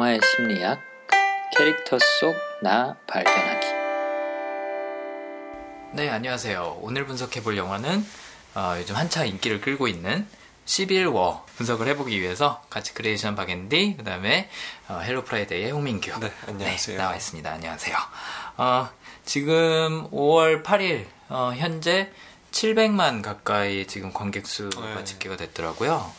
영화의 심리학, 캐릭터 속 나 발견하기. 네, 안녕하세요. 오늘 분석해볼 영화는 어, 요즘 한창 인기를 끌고 있는 11워 분석을 해보기 위해서 같이 Creation 박앤디, 그 다음에 어, Hello Friday의 홍민규. 네, 안녕하세요. 네, 나와 있습니다. 안녕하세요. 어, 지금 5월 8일, 어, 현재 700만 가까이 지금 관객 수가 네. 집계가 됐더라고요.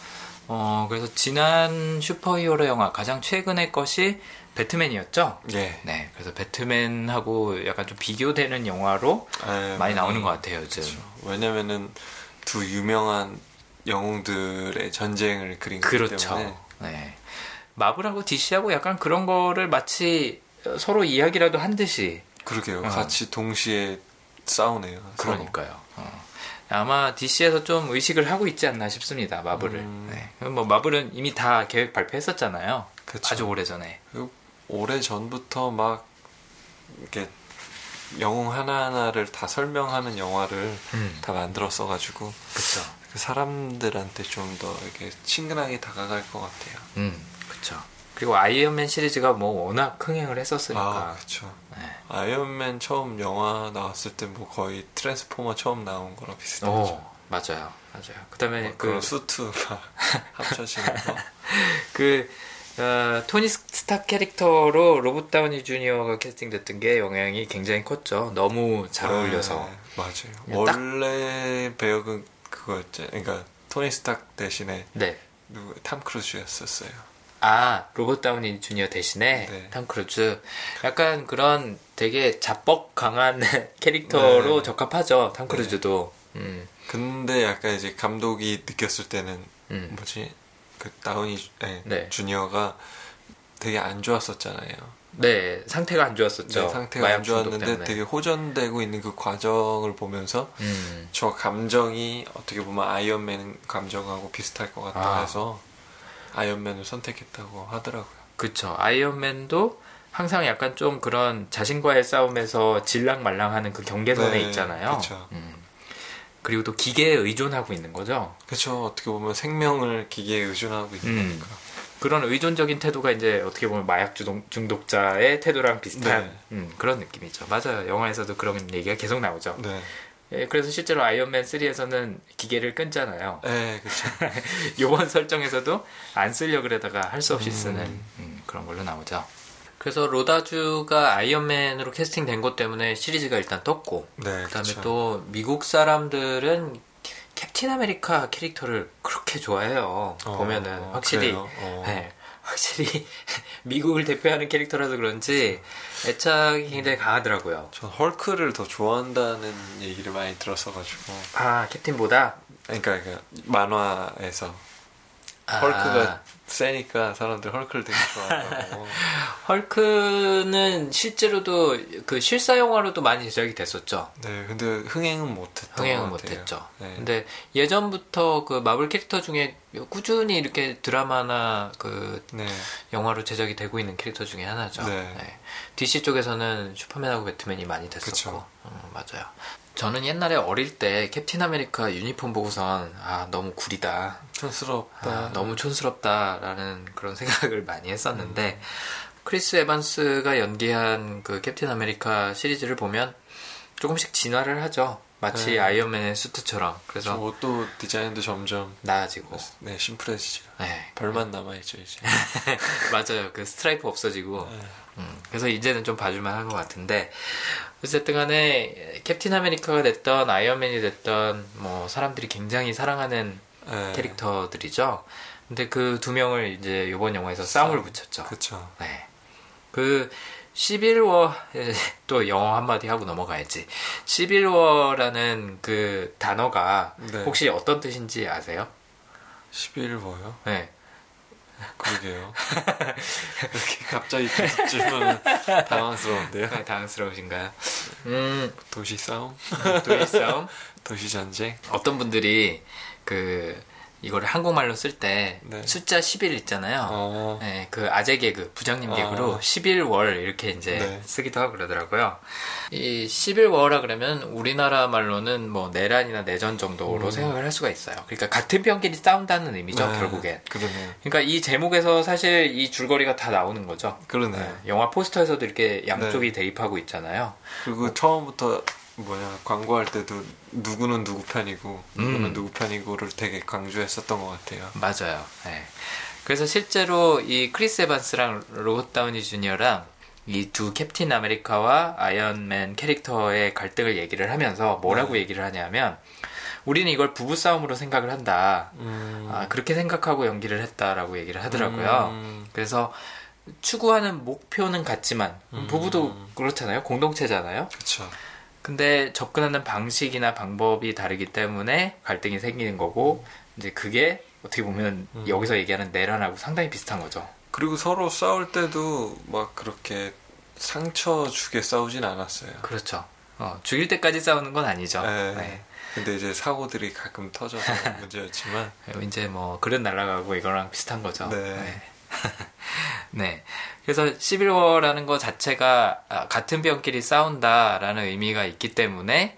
어, 그래서 지난 슈퍼히어로 영화 가장 최근의 것이 배트맨이었죠? 예. 네, 그래서 배트맨하고 약간 좀 비교되는 영화로 예, 많이 나오는 음, 것 같아요, 요즘. 그렇죠. 왜냐면은 두 유명한 영웅들의 전쟁을 그린 거기 그렇죠. 때문에 네. 마블하고 DC하고 약간 그런 거를 마치 서로 이야기라도 한 듯이 그러게요. 어. 같이 동시에 싸우네요. 그러니까요. 어. 아마 DC에서 좀 의식을 하고 있지 않나 싶습니다. 마블을. 음. 네. 뭐 마블은 이미 다 계획 발표했었잖아요. 그쵸. 아주 오래 전에. 오래 전부터 막 이렇게 영웅 하나하나를 다 설명하는 영화를 음. 다 만들었어 가지고 그렇죠. 그 사람들한테 좀 더 이렇게 친근하게 다가갈 것 같아요. 음, 그렇죠. 그리고 아이언맨 시리즈가 뭐 워낙 흥행을 했었으니까. 아, 그렇죠. 네. 아이언맨 처음 영화 나왔을 때 뭐 거의 트랜스포머 처음 나온 거랑 비슷하죠. 오, 맞아요. 맞아요. 그다음에 뭐 그 수트가 합쳐지는 거. 그 어, 토니 스타크 캐릭터로 로버트 다우니 주니어가 캐스팅됐던 게 영향이 굉장히 컸죠. 너무 잘 어울려서. 네, 맞아요. 딱- 원래 배역은 그거였죠. 그러니까 토니 스타크 대신에 네. 누구 탐 크루즈였었어요. 아, 로버트 다우니 주니어 대신에 네. 탐 크루즈. 약간 그런 되게 자뻑 강한 캐릭터로 네. 적합하죠. 탐 크루즈도. 음. 근데 약간 이제 감독이 느꼈을 때는 음. 뭐지 그 다우니 주- 네, 네. 주니어가 되게 안 좋았었잖아요. 네, 상태가 안 좋았었죠. 네, 상태가 안 좋았는데. 되게 호전되고 있는 그 과정을 보면서 음. 저 감정이 어떻게 보면 아이언맨 감정하고 비슷할 것 같다 아. 해서 아이언맨을 선택했다고 하더라고요. 그쵸. 아이언맨도 항상 약간 좀 그런 자신과의 싸움에서 질랑말랑하는 그 경계선에 네, 있잖아요. 그쵸. 음. 그리고 또 기계에 의존하고 있는 거죠. 그렇죠. 어떻게 보면 생명을 기계에 의존하고 있는 음. 거니까. 그런 의존적인 태도가 이제 어떻게 보면 마약 중독, 중독자의 태도랑 비슷한 네. 음, 그런 느낌이죠. 맞아요. 영화에서도 그런 얘기가 계속 나오죠. 네. 예, 그래서 실제로 아이언맨 3에서는 기계를 끊잖아요. 네, 그렇죠. 요번 설정에서도 안 쓰려 그러다가 할 수 없이 음. 쓰는 음, 그런 걸로 나오죠. 그래서 로다주가 아이언맨으로 캐스팅된 것 때문에 시리즈가 일단 떴고 네, 그다음에 그쵸. 또 미국 사람들은 캡틴 아메리카 캐릭터를 그렇게 좋아해요. 어, 보면은 확실히? 어. 네, 확실히 미국을 대표하는 캐릭터라서 그런지 애착이 굉장히 강하더라고요. 전 헐크를 더 좋아한다는 얘기를 많이 들었어가지고. 아 캡틴보다 그러니까, 그러니까 만화에서 아, 헐크가 세니까 사람들 헐크를 되게 좋아하고. 헐크는 실제로도 그 실사 영화로도 많이 제작이 됐었죠. 네, 근데 흥행은 못했던 흥행은. 못했죠. 네. 근데 예전부터 그 마블 캐릭터 중에 꾸준히 이렇게 드라마나 그 네, 영화로 제작이 되고 있는 캐릭터 중에 하나죠. 네. DC 쪽에서는 슈퍼맨하고 배트맨이 많이 됐었고. 음, 맞아요. 저는 옛날에 어릴 때 캡틴 아메리카 유니폼 보고선 아 너무 구리다, 촌스럽다. 아, 너무 촌스럽다라는 그런 생각을 많이 했었는데 음. 크리스 에반스가 연기한 그 캡틴 아메리카 시리즈를 보면 조금씩 진화를 하죠. 마치 네. 아이언맨의 수트처럼 저 그래서 옷도 디자인도 점점 나아지고 네 심플해지죠. 네. 별만 남아있죠 이제. 맞아요. 그 스트라이프 없어지고 네. 음, 그래서 이제는 좀 봐줄만 한 것 같은데 어쨌든 간에 캡틴 아메리카가 됐던 아이언맨이 됐던 뭐 사람들이 굉장히 사랑하는 네. 캐릭터들이죠. 근데 그 두 명을 이제 이번 영화에서 싸움을 붙였죠. 그쵸. 네. 그 11워 또 영어 한마디 하고 넘어가야지. 11워라는 그 단어가 네. 혹시 어떤 뜻인지 아세요? 11워요? 네. 그러게요. 이렇게 갑자기 질문은 당황스러운데요. 네, 당황스러우신가요? 음, 도시 싸움? 도시 싸움? 도시 전쟁? 어떤 분들이 그 이거를 한국말로 쓸때 네. 숫자 11 있잖아요. 어. 네, 그 아재 개그, 부장님 아. 개그로 11월 이렇게 이제 네. 쓰기도 하고 그러더라고요. 이 11월이라 그러면 우리나라 말로는 뭐 내란이나 내전 정도로 생각을 할 수가 있어요. 그러니까 같은 병끼리 싸운다는 의미죠, 네, 결국엔. 그러네요. 그러니까 이 제목에서 사실 이 줄거리가 다 나오는 거죠. 그러네요. 네, 영화 포스터에서도 이렇게 양쪽이 대립하고 있잖아요. 그리고 처음부터 뭐냐 광고할 때도 누구는 누구 편이고 누구는 음. 누구 편이고를 되게 강조했었던 것 같아요. 맞아요. 네. 그래서 실제로 이 크리스 에반스랑 로버트 다우니 주니어랑 이 두 캡틴 아메리카와 아이언맨 캐릭터의 갈등을 얘기를 하면서 뭐라고 네. 얘기를 하냐면 우리는 이걸 부부 싸움으로 생각을 한다. 음. 아, 그렇게 생각하고 연기를 했다라고 얘기를 하더라고요. 음. 그래서 추구하는 목표는 같지만 음. 부부도 그렇잖아요. 공동체잖아요. 그쵸. 근데 접근하는 방식이나 방법이 다르기 때문에 갈등이 생기는 거고 이제 그게 어떻게 보면 음. 여기서 얘기하는 내란하고 상당히 비슷한 거죠. 그리고 서로 싸울 때도 막 그렇게 상처 주게 싸우진 않았어요. 그렇죠. 어, 죽일 때까지 싸우는 건 아니죠. 네. 네. 근데 이제 사고들이 가끔 터져서 문제였지만 이제 뭐 그릇 날아가고 이거랑 비슷한 거죠. 네. 네. 그래서 11월이라는 것 자체가 아, 같은 편끼리 싸운다라는 의미가 있기 때문에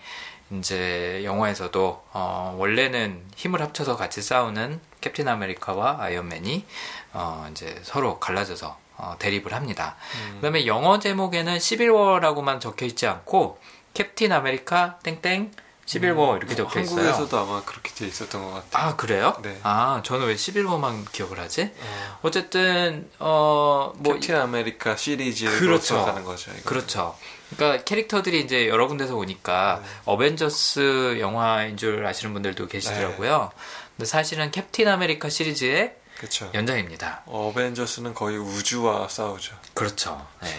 이제 영화에서도 어, 원래는 힘을 합쳐서 같이 싸우는 캡틴 아메리카와 아이언맨이 어, 이제 서로 갈라져서 어, 대립을 합니다. 음. 그다음에 영어 제목에는 Civil War라고만 적혀 있지 않고 캡틴 아메리카 땡땡 시빌 워 이렇게 적혀 있어요. 한국에서도 아마 그렇게 돼 있었던 것 같아요. 아 그래요? 네. 아 저는 왜 시빌 워만 기억을 하지? 어, 어쨌든 어 뭐 캡틴 아메리카 시리즈로 그렇죠. 가는 거죠. 이거. 그렇죠. 그러니까 캐릭터들이 이제 여러 군데서 오니까 네. 어벤져스 영화인 줄 아시는 분들도 계시더라고요. 네. 근데 사실은 캡틴 아메리카 시리즈의 그렇죠. 연장입니다. 어벤져스는 거의 우주와 싸우죠. 그렇죠. 네.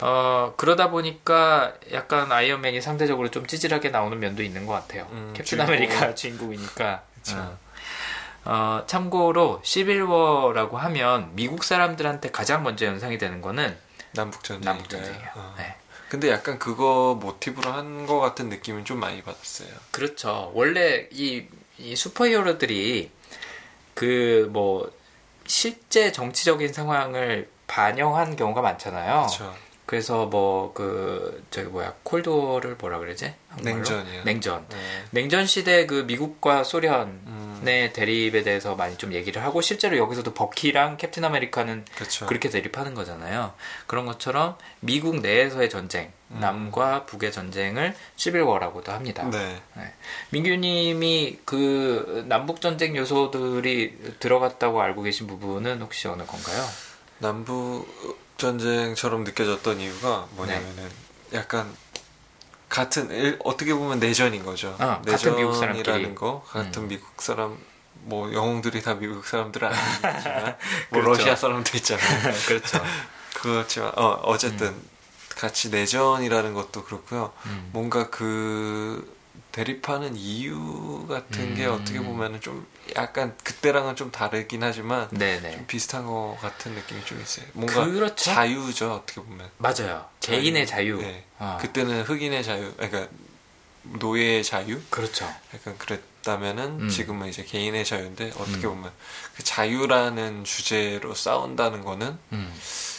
어, 그러다 보니까 약간 아이언맨이 상대적으로 좀 찌질하게 나오는 면도 있는 것 같아요. 음, 캡틴 주인공. 아메리카 주인공이니까. 어. 어, 참고로 civil war라고 하면 미국 사람들한테 가장 먼저 연상이 되는 거는 남북전쟁. 남북전쟁이에요. 어. 네. 근데 약간 그거 모티브로 한 것 같은 느낌은 좀 많이 받았어요. 그렇죠. 원래 이, 이 슈퍼히어로들이 그 뭐 실제 정치적인 상황을 반영한 경우가 많잖아요. 그렇죠. 그래서 뭐 그 저기 뭐야 콜드워를 뭐라 그러지? 냉전이요. 냉전. 네. 냉전 시대 그 미국과 소련의 음, 대립에 대해서 많이 좀 얘기를 하고 실제로 여기서도 버키랑 캡틴 아메리카는 그렇죠. 그렇게 대립하는 거잖아요. 그런 것처럼 미국 내에서의 전쟁, 음. 남과 북의 전쟁을 11월이라고도 합니다. 네. 민규님이 그 남북 전쟁 요소들이 들어갔다고 알고 계신 부분은 혹시 어느 건가요? 남북 전쟁처럼 느껴졌던 이유가 뭐냐면은 네. 약간 같은 일- 어떻게 보면 내전인 거죠. 어, 같은 미국 사람끼리. 내전이라는 거 같은 음. 미국 사람 뭐 영웅들이 다 미국 사람들은 아니지만 뭐 그렇죠. 러시아 사람도 있잖아요. 그렇죠. 그렇지만 어 어쨌든 같이 내전이라는 것도 그렇고요. 음. 뭔가 그 대립하는 이유 같은 게 음. 어떻게 보면은 좀 약간 그때랑은 좀 다르긴 하지만 네네. 좀 비슷한 것 같은 느낌이 좀 있어요. 뭔가 그렇죠. 자유죠 어떻게 보면. 맞아요. 개인의 자유. 네. 어. 그때는 흑인의 자유, 그러니까 노예의 자유, 그렇죠. 약간 그랬다면은 음. 지금은 이제 개인의 자유인데 어떻게 음. 보면 그 자유라는 주제로 싸운다는 거는 음. 그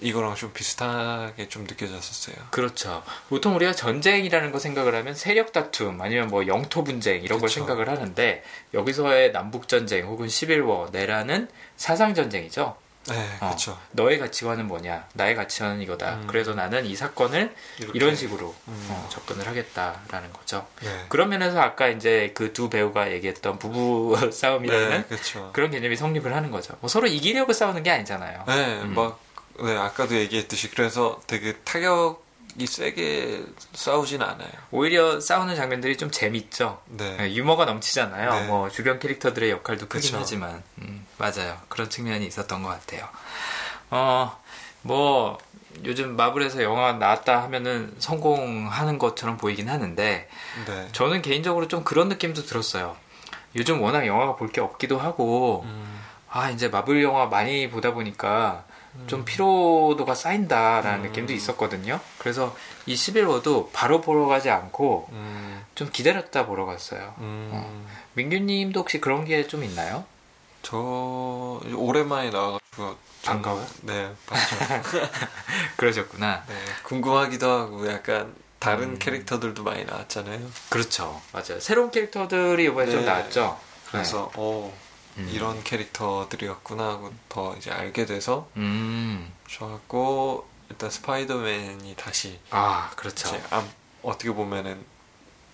이거랑 좀 비슷하게 좀 느껴졌었어요. 그렇죠. 보통 우리가 전쟁이라는 거 생각을 하면 세력 다툼 아니면 뭐 영토 분쟁 이런 걸 그쵸. 생각을 하는데 여기서의 남북 전쟁 혹은 11워 내라는 사상 전쟁이죠. 네, 어, 그렇죠. 너의 가치관은 뭐냐? 나의 가치관은 이거다. 음. 그래서 나는 이 사건을 이렇게. 이런 식으로 음. 어, 접근을 하겠다라는 거죠. 네. 그런 면에서 아까 이제 그 두 배우가 얘기했던 부부 싸움이라는 네, 그렇죠. 그런 개념이 성립을 하는 거죠. 뭐 서로 이기려고 싸우는 게 아니잖아요. 네, 음. 막 네, 아까도 얘기했듯이 그래서 되게 타격이 세게 싸우진 않아요. 오히려 싸우는 장면들이 좀 재밌죠. 네. 네, 유머가 넘치잖아요. 네. 뭐 주변 캐릭터들의 역할도 크긴 그쵸. 하지만 음, 맞아요. 그런 측면이 있었던 것 같아요. 어, 뭐 요즘 마블에서 영화 나왔다 하면은 성공하는 것처럼 보이긴 하는데 네. 저는 개인적으로 좀 그런 느낌도 들었어요. 요즘 워낙 영화가 볼 게 없기도 하고 음, 아 이제 마블 영화 많이 보다 보니까 좀 피로도가 쌓인다라는 느낌도 있었거든요. 그래서 이 11호도 바로 보러 가지 않고 음, 좀 기다렸다 보러 갔어요. 음, 민규님도 혹시 그런 게 좀 있나요? 저 오랜만에 나와가지고 좀- 반가워요? 네, 맞죠. 그러셨구나. 네, 궁금하기도 하고 약간 다른 음. 캐릭터들도 많이 나왔잖아요. 그렇죠. 맞아요. 새로운 캐릭터들이 이번에 좀 네. 나왔죠. 그래서 어 음. 이런 캐릭터들이었구나 하고 더 이제 알게 돼서 음. 좋았고 일단 스파이더맨이 다시 아, 그렇죠. 암- 어떻게 보면은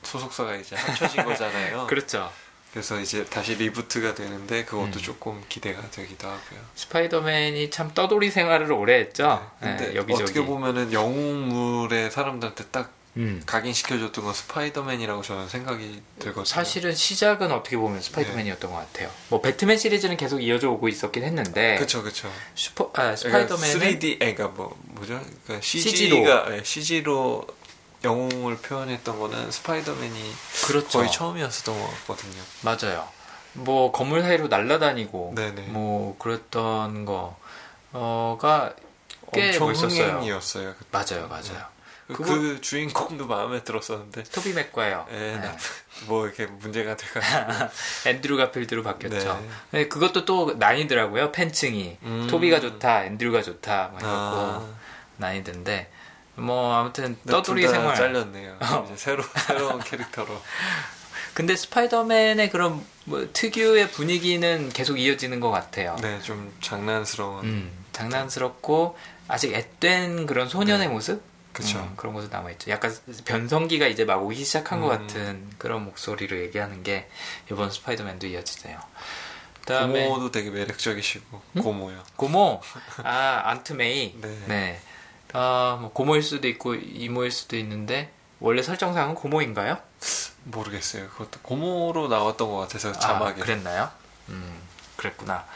소속사가 이제 합쳐진 거잖아요. 그렇죠. 그래서 이제 다시 reboot가 되는데 그것도 음. 조금 기대가 되기도 하고요. 스파이더맨이 참 떠돌이 생활을 오래 했죠. 네, 근데 네, 여기저기. 어떻게 보면은 영웅물의 사람들한테 딱 음. 각인시켜줬던 건 스파이더맨이라고 저는 생각이 들거든요. 사실은 시작은 어떻게 보면 스파이더맨이었던 것 같아요. 뭐 배트맨 시리즈는 계속 이어져 오고 있었긴 했는데 그쵸 그쵸. 슈퍼 아, 스파이더맨은 3D 그러니까 뭐 뭐죠? 그러니까 CG로. CG가 CG로 영웅을 표현했던 거는 스파이더맨이 그렇죠. 거의 처음이었었던 것 같거든요. 맞아요. 뭐 건물 사이로 날아다니고 네네. 뭐 그랬던 거가 꽤 엄청 멋있었어요. 흥행이었어요. 그때. 맞아요, 맞아요. 그, 그거- 그 주인공도 마음에 들었었는데 토비 맥과요. 예, 네. 뭐 이렇게 문제가 돼가지고 앤드류 가필드로 바뀌었죠. 네. 네, 그것도 또 나뉘더라고요. 팬층이 음. 토비가 좋다, 앤드류가 좋다 막 이렇고 아, 나뉘던데 뭐 아무튼 떠돌이 생활. 잘렸네요. 어. 이제 새로 새로운 캐릭터로. 근데 스파이더맨의 그런 뭐 특유의 분위기는 계속 이어지는 것 같아요. 네, 좀 장난스러운. 음, 장난스럽고 아직 앳된 그런 소년의 네. 모습? 그쵸. 음, 그런 모습 남아있죠. 약간 변성기가 이제 막 오기 시작한 것 음. 같은 그런 목소리로 얘기하는 게 이번 스파이더맨도 이어지네요. 그다음에 고모도 되게 매력적이시고 음? 고모요. 고모, 아 안트메이, 네. 네, 아, 뭐 고모일 수도 있고 이모일 수도 있는데 원래 설정상은 고모인가요? 모르겠어요. 그것도 고모로 나왔던 것 같아서 자막에. 아, 그랬나요? 음, 그랬구나.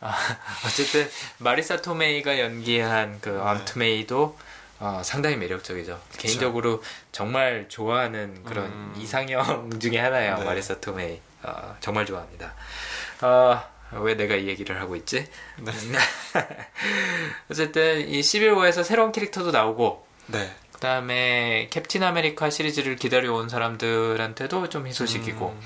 아, 어쨌든 마리사 토메이가 연기한 그 네. 안트메이도 어, 상당히 매력적이죠. 개인적으로 정말 좋아하는 그런 음. 이상형 중에 하나예요. 네. 마리사 토메이. 어, 정말 좋아합니다. 어, 왜 내가 이 얘기를 하고 있지? 네. 어쨌든 이 시빌 워에서 새로운 캐릭터도 나오고 네. 그 다음에 캡틴 아메리카 시리즈를 기다려온 사람들한테도 좀 희소식이고 음,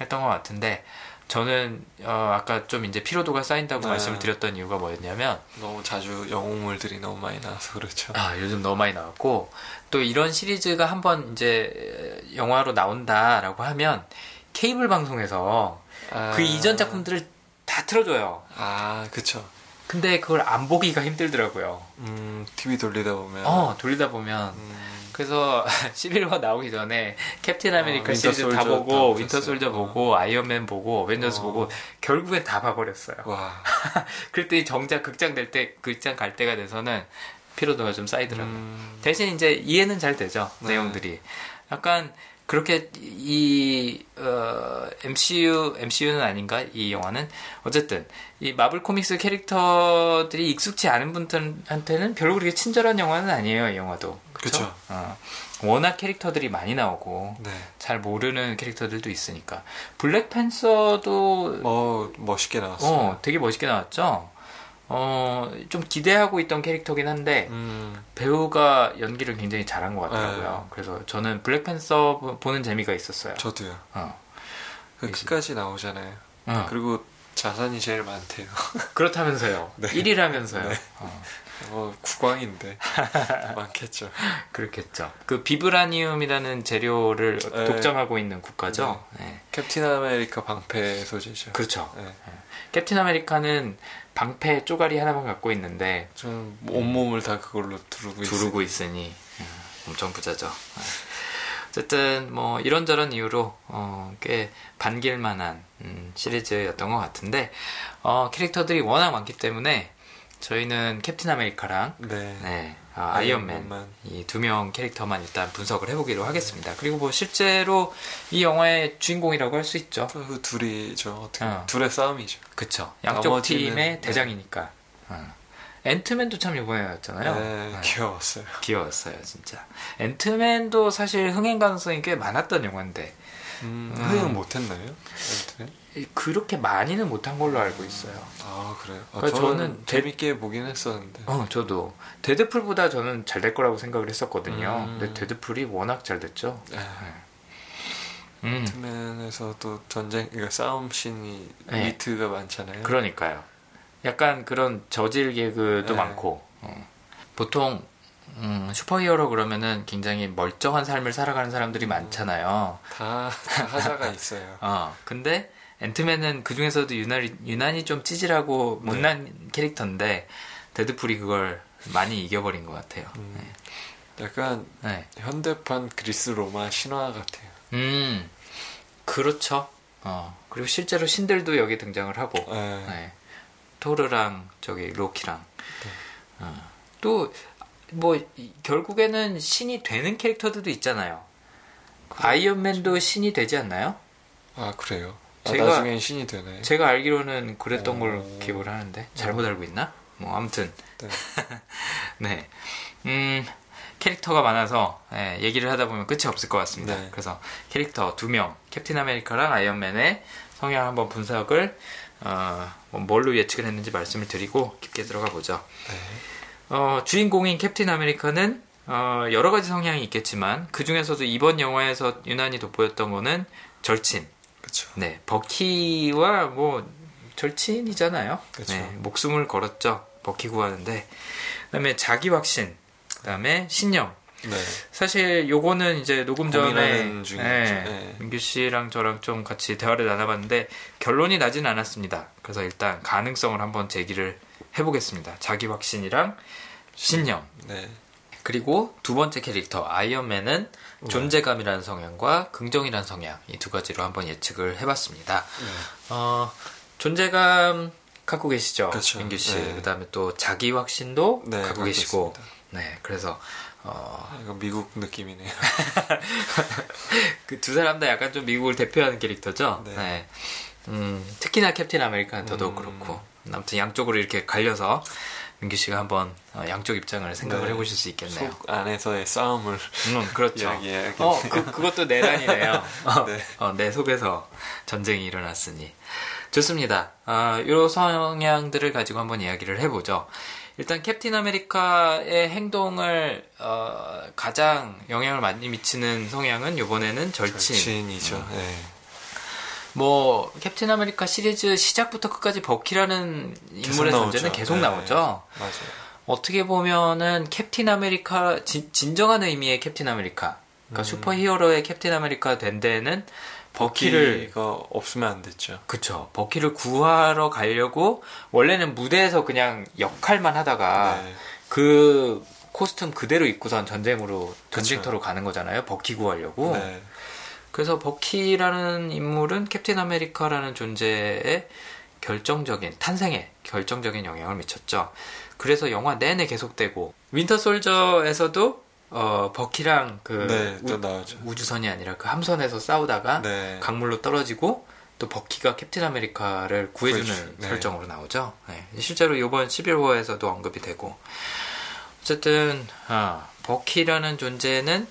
했던 것 같은데 저는 어, 아까 좀 이제 피로도가 쌓인다고 네. 말씀을 드렸던 이유가 뭐였냐면 너무 자주 영웅물들이 너무 많이 나와서 그렇죠. 아 요즘 너무 많이 나왔고 또 이런 시리즈가 한번 이제 영화로 나온다라고 하면 케이블 방송에서 아, 그 이전 작품들을 다 틀어줘요. 아, 그쵸. 근데 그걸 안 보기가 힘들더라고요. 음, TV 돌리다 보면. 어 돌리다 보면 음, 그래서 시빌 워 나오기 전에 캡틴 아메리카 어, 윈터 시리즈 다 보고 다 윈터 보셨어요? 솔저 어. 보고 아이언맨 보고 어벤져스 어. 보고 결국엔 다 봐버렸어요. 와. 그랬더니 정작 극장 될 때 극장 갈 때가 돼서는 피로도가 좀 쌓이더라고요. 음, 대신 이제 이해는 잘 되죠 네. 내용들이. 약간 그렇게 이 어, MCU MCU는 아닌가 이 영화는 어쨌든 이 마블 코믹스 캐릭터들이 익숙치 않은 분들한테는 별로 그렇게 친절한 영화는 아니에요 이 영화도. 그쵸. 어, 워낙 캐릭터들이 많이 나오고 네. 잘 모르는 캐릭터들도 있으니까 블랙팬서도 어, 멋있게 나왔어요. 어, 되게 멋있게 나왔죠. 어, 좀 기대하고 있던 캐릭터긴 한데 음, 배우가 연기를 굉장히 잘한 것 같더라고요. 네. 그래서 저는 블랙팬서 보- 보는 재미가 있었어요. 저도요. 어. 그 끝까지 나오잖아요. 어. 그리고 자산이 제일 많대요. 그렇다면서요. 네. 1위라면서요. 네. 어, 뭐 국왕인데 많겠죠. 그렇겠죠. 그 비브라니움이라는 재료를 네. 독점하고 있는 국가죠. 네. 캡틴 아메리카 방패 소재죠. 그렇죠. 네. 캡틴 아메리카는 방패 쪼가리 하나만 갖고 있는데 저는 온몸을 다 그걸로 두르고. 두르고 있으니 음, 엄청 부자죠. 네. 어쨌든 뭐 이런저런 이유로 어, 꽤 반길만한 음, 시리즈였던 것 같은데 어, 캐릭터들이 워낙 많기 때문에 저희는 캡틴 아메리카랑 네. 네, 아, 아이언맨 아이언맨만. 이 두 명 캐릭터만 일단 분석을 해보기로 하겠습니다. 그리고 뭐 실제로 이 영화의 주인공이라고 할 수 있죠. 그 둘이죠. 어떻게 어. 둘의 싸움이죠. 그쵸. 양쪽 나머지는- 팀의 네. 대장이니까. 어. 앤트맨도 참 이번에였잖아요. 네, 네. 귀여웠어요. 귀여웠어요, 진짜. 앤트맨도 사실 흥행 가능성이 꽤 많았던 영화인데, 음, 음. 흥행 못했나요? 그렇게 많이는 못한 걸로 알고 있어요. 아 그래요? 아, 그러니까 저는, 저는 재밌게 보긴 했었는데. 어, 저도 데드풀보다 저는 잘 될 거라고 생각을 했었거든요. 음. 근데 데드풀이 워낙 잘 됐죠. 네. 음, 맨에서도 전쟁, 그러니까 싸움 씬이 네. 위트가 많잖아요. 그러니까요. 약간 그런 저질 개그도 네. 많고 어. 보통 음, 슈퍼히어로 그러면은 굉장히 멀쩡한 삶을 살아가는 사람들이 많잖아요. 다, 다 하자가 있어요. 어, 근데 앤트맨은 그 중에서도 유난히, 유난히 좀 찌질하고 네. 못난 캐릭터인데 데드풀이 그걸 많이 이겨버린 것 같아요. 음, 약간 네. 현대판 그리스 로마 신화 같아요. 음, 그렇죠. 어, 그리고 실제로 신들도 여기 등장을 하고, 네. 네. 토르랑 저기 로키랑. 어. 또, 뭐, 이- 결국에는 신이 되는 캐릭터들도 있잖아요. 아이언맨도 신이 되지 않나요? 아 그래요? 아, 제가- 나중엔 신이 되네. 제가 알기로는 그랬던 오. 걸로 기억을 하는데, 잘못 알고 있나? 뭐, 아무튼, 네. 네. 음, 캐릭터가 많아서 예, 얘기를 하다 보면 끝이 없을 것 같습니다. 네. 그래서 캐릭터 두 명, 캡틴 아메리카랑 아이언맨의 성향 한번 분석을 어, 뭐 뭘로 예측을 했는지 말씀을 드리고 깊게 들어가 보죠. 네. 어, 주인공인 캡틴 아메리카는 어, 여러 가지 성향이 있겠지만 그 중에서도 이번 영화에서 유난히 돋보였던 거는 절친. 그렇죠. 네, 버키와 뭐 절친이잖아요. 그쵸. 네, 목숨을 걸었죠. 버키 구하는데. 그다음에 자기 확신. 그다음에 신념. 네. 사실 요거는 이제 녹음 전에 중이었죠. 네, 네. 민규 씨랑 저랑 좀 같이 대화를 나눠봤는데 결론이 나진 않았습니다. 그래서 일단 가능성을 한번 제기를 해보겠습니다. 자기 확신이랑 신념. 네. 그리고 두 번째 캐릭터 아이언맨은 네. 존재감이라는 성향과 긍정이라는 성향 이 두 가지로 한번 예측을 해봤습니다. 네. 어, 존재감 갖고 계시죠, 그렇죠. 민규 씨. 네. 그다음에 또 자기 확신도 네, 갖고 계시고, 있습니다. 네, 그래서 어, 아, 이거 미국 느낌이네요. 그 두 사람 다 약간 좀 미국을 대표하는 캐릭터죠. 네. 네. 음, 특히나 캡틴 아메리카는 더더욱 음. 그렇고. 아무튼 양쪽으로 이렇게 갈려서 민규 씨가 한번 어, 양쪽 입장을 생각을 네. 해보실 수 있겠네요. 속 안에서의 싸움을 음, 그렇죠. 이야기해야겠네요. 어, 그, 그것도 내란이네요. 어, 네. 어, 내 속에서 전쟁이 일어났으니. 좋습니다. 아, 요 성향들을 가지고 한번 이야기를 해보죠. 일단 캡틴 아메리카의 행동을 어, 가장 영향을 많이 미치는 성향은 이번에는 절친. 절친이죠. 네. 뭐 캡틴 아메리카 시리즈 시작부터 끝까지 버키라는 인물의 존재는. 계속 네. 나오죠. 맞아요. 어떻게 보면은 캡틴 아메리카 진, 진정한 의미의 캡틴 아메리카, 그러니까 음. 슈퍼히어로의 캡틴 아메리카 된 데에는 버키를 버키가 없으면 안 됐죠. 그쵸 버키를 구하러 가려고 원래는 무대에서 그냥 역할만 하다가 네. 그 costume 그대로 입고선 전쟁으로 그쵸. 전쟁터로 가는 거잖아요. 버키 구하려고. 네. 그래서 버키라는 인물은 캡틴 아메리카라는 존재의 결정적인 탄생에 결정적인 영향을 미쳤죠. 그래서 영화 내내 계속되고 윈터 솔저에서도 어, 버키랑 그 네, 또 우. 우주선이 아니라 그 함선에서 싸우다가 네. 강물로 떨어지고 또 버키가 캡틴 아메리카를 구해주는 구해주- 네. 설정으로 나오죠. 네. 실제로 이번 시빌 워에서도 언급이 되고 어쨌든 아, 버키라는 존재는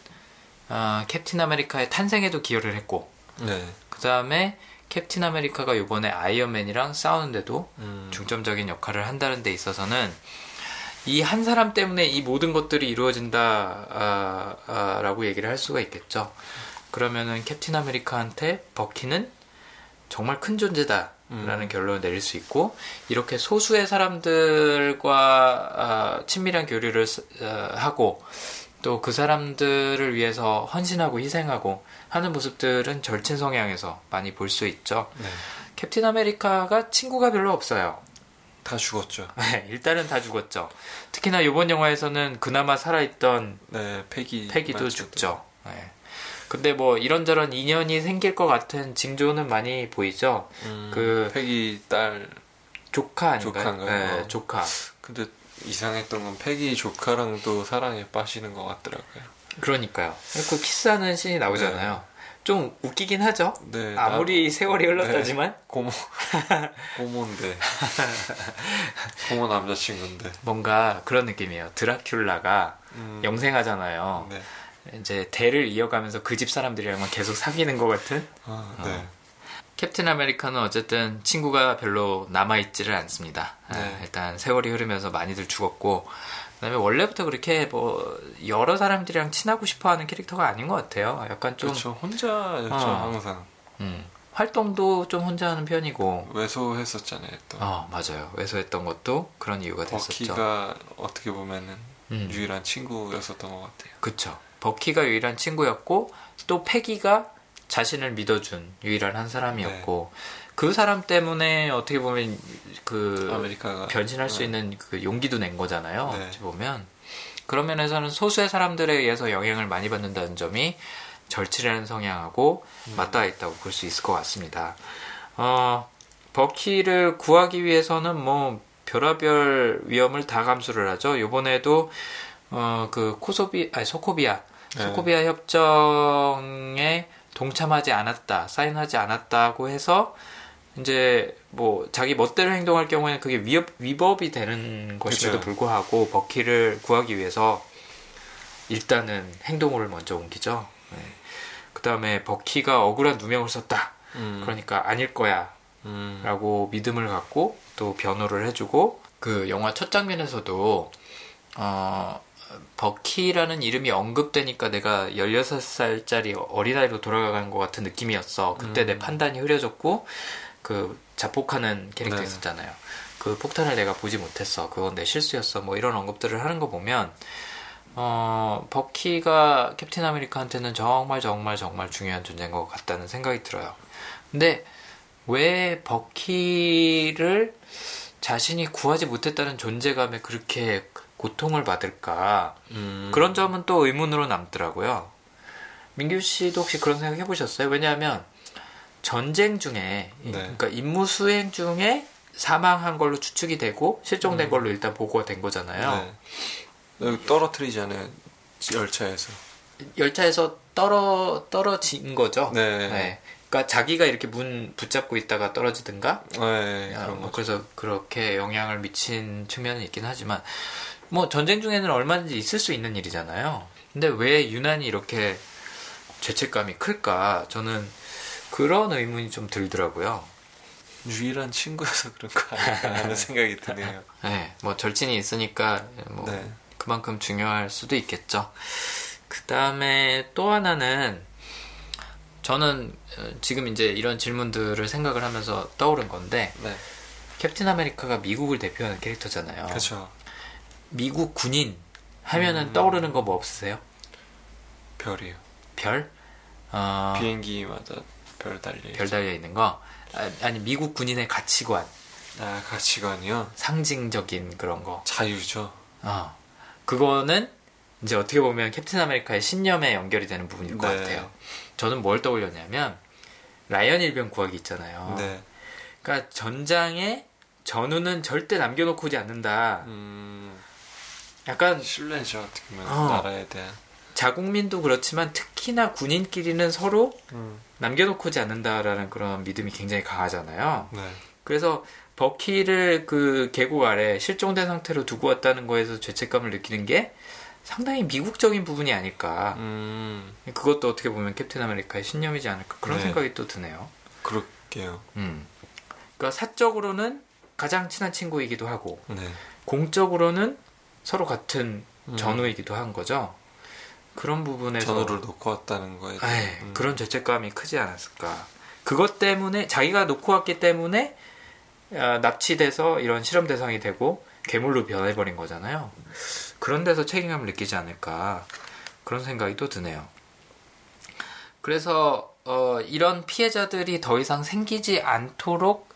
아, 캡틴 아메리카의 탄생에도 기여를 했고 네. 그 다음에 캡틴 아메리카가 이번에 아이언맨이랑 싸우는데도 음. 중점적인 역할을 한다는 데 있어서는 이 한 사람 때문에 이 모든 것들이 이루어진다 아, 아, 라고 얘기를 할 수가 있겠죠. 그러면은 캡틴 아메리카한테 버키는 정말 큰 존재다. 라는 음. 결론을 내릴 수 있고 이렇게 소수의 사람들과 아, 친밀한 교류를 스- 어, 하고 또 그 사람들을 위해서 헌신하고 희생하고 하는 모습들은 절친 성향에서 많이 볼 수 있죠. 네. 캡틴 아메리카가 친구가 별로 없어요. 다 죽었죠. 일단은 다 죽었죠. 특히나 이번 영화에서는 그나마 살아있던 네, 패기. 패기도. 죽죠. 네. 근데 뭐 이런저런 인연이 생길 것 같은 징조는 많이 보이죠. 음, 그- 패기 딸. 조카 아닌가요? 조카인가요? 네, 어. 조카. 근데 이상했던 건 패기 조카랑도 사랑에 빠지는 것 같더라고요. 그러니까요. 그 키스하는 씬이 나오잖아요. 좀 웃기긴 하죠. 네. 아무리 세월이 흘렀다지만 고모 고모인데 고모 남자친구인데 뭔가 그런 느낌이에요. 드라큘라가 음, 영생하잖아요. 네. 이제 대를 이어가면서 그 집 사람들이랑만 계속 사귀는 것 같은 아, 네. 캡틴 아메리카는 어쨌든 친구가 별로 남아있지를 않습니다. 아, 네. 일단 세월이 흐르면서 많이들 죽었고, 그다음에 원래부터 그렇게 뭐 여러 사람들이랑 친하고 싶어하는 캐릭터가 아닌 것 같아요. 약간 좀 그렇죠. 혼자였죠 어. 항상 음, 활동도 좀 혼자 하는 편이고, 외소했었잖아요. 또 어 맞아요. 외소했던 것도 그런 이유가 됐었죠. 버키가 어떻게 보면은 음. 유일한 친구였었던 것 같아요. 그쵸. 버키가 유일한 친구였고 또 패기가 자신을 믿어준 유일한 한 사람이었고 그 사람 때문에 어떻게 보면 그 아메리카가 변신할 수 네. 있는 그 용기도 낸 거잖아요. 네. 어찌 보면 그런 면에서는 소수의 사람들에 의해서 영향을 많이 받는다는 점이 절치라는 성향하고 음. 맞닿아 있다고 볼 수 있을 것 같습니다. 어, 버키를 구하기 위해서는 뭐 별하별 위험을 다 감수를 하죠. 요번에도 어, 그 코소비 아니 소코비아 네. 소코비아 협정에 동참하지 않았다, 사인하지 않았다고 해서 이제 뭐 자기 멋대로 행동할 경우에는 그게 위협, 위법이 되는 것임에도 그쵸. 불구하고 버키를 구하기 위해서 일단은 행동을 먼저 옮기죠. 그 다음에 버키가 억울한 누명을 썼다. 음. 그러니까 아닐 거야. 음. 라고 믿음을 갖고 또 변호를 해주고 그 영화 첫 장면에서도 어 버키라는 이름이 언급되니까 내가 16살짜리 어린아이로 돌아가는 것 같은 느낌이었어. 그때 음. 내 판단이 흐려졌고 그 자폭하는 캐릭터 네. 있었잖아요. 그 폭탄을 내가 보지 못했어. 그건 내 실수였어. 뭐 이런 언급들을 하는 거 보면 어, 버키가 캡틴 아메리카한테는 정말 정말 정말 중요한 존재인 것 같다는 생각이 들어요. 근데 왜 버키를 자신이 구하지 못했다는 존재감에 그렇게 고통을 받을까? 음. 그런 점은 또 의문으로 남더라고요. 민규 씨도 혹시 그런 생각 해보셨어요? 왜냐하면 전쟁 중에, 이- 네. 그러니까 임무 수행 중에 사망한 걸로 추측이 되고 실종된 음. 걸로 일단 보고가 된 거잖아요. 네. 여기 떨어뜨리잖아요. 열차에서. 열차에서 떨어 떨어진 거죠. 네. 그러니까 자기가 이렇게 문 붙잡고 있다가 떨어지든가 네. 야, 그런 뭐 거죠. 그래서 그렇게 영향을 미친 측면은 있긴 하지만 뭐 전쟁 중에는 얼마든지 있을 수 있는 일이잖아요. 근데 왜 유난히 이렇게 죄책감이 클까? 저는 그런 의문이 좀 들더라고요. 유일한 친구여서 그런 거 아닐까 하는 생각이 드네요. 네, 뭐 절친이 있으니까 뭐 네. 그만큼 중요할 수도 있겠죠. 그 다음에 또 하나는 저는 어, 지금 이제 이런 질문들을 생각을 하면서 떠오른 건데 네. 캡틴 아메리카가 미국을 대표하는 캐릭터잖아요. 그렇죠. 미국 군인 하면은 음. 떠오르는 거 뭐 없으세요? 별이요. 별? 어, 비행기마다 별 달려. 별 달려 있는 거? 아, 아니 미국 군인의 가치관, 아 가치관이요. 상징적인 그런 거. 자유죠. 어, 그거는 이제 어떻게 보면 캡틴 아메리카의 신념에 연결이 되는 부분일 것 네. 같아요. 저는 뭘 떠올렸냐면 라이언 일병 구하기 있잖아요. 네. 그러니까 전장에 전우는 절대 남겨놓고 오지 않는다. 음, 약간 신뢰죠 어떻게 보면 어. 나라에 대한. 자국민도 그렇지만 특히나 군인끼리는 서로 음. 남겨놓고 오지 않는다라는 그런 믿음이 굉장히 강하잖아요. 네. 그래서 버키를 그 계곡 아래 실종된 상태로 두고 왔다는 거에서 죄책감을 느끼는 게 상당히 미국적인 부분이 아닐까. 음, 그것도 어떻게 보면 캡틴 아메리카의 신념이지 않을까 그런 네. 생각이 또 드네요. 그럴게요. 음. 그러니까 사적으로는 가장 친한 친구이기도 하고 네. 공적으로는 서로 같은 음. 전우이기도 한 거죠. 그런 부분에서 전우를 놓고 왔다는 거에 에이, 대한. 음. 그런 죄책감이 크지 않았을까. 그것 때문에 자기가 놓고 왔기 때문에 아, 납치돼서 이런 실험 대상이 되고 괴물로 변해버린 거잖아요. 그런 데서 책임감을 느끼지 않을까 그런 생각이 또 드네요. 그래서 어, 이런 피해자들이 더 이상 생기지 않도록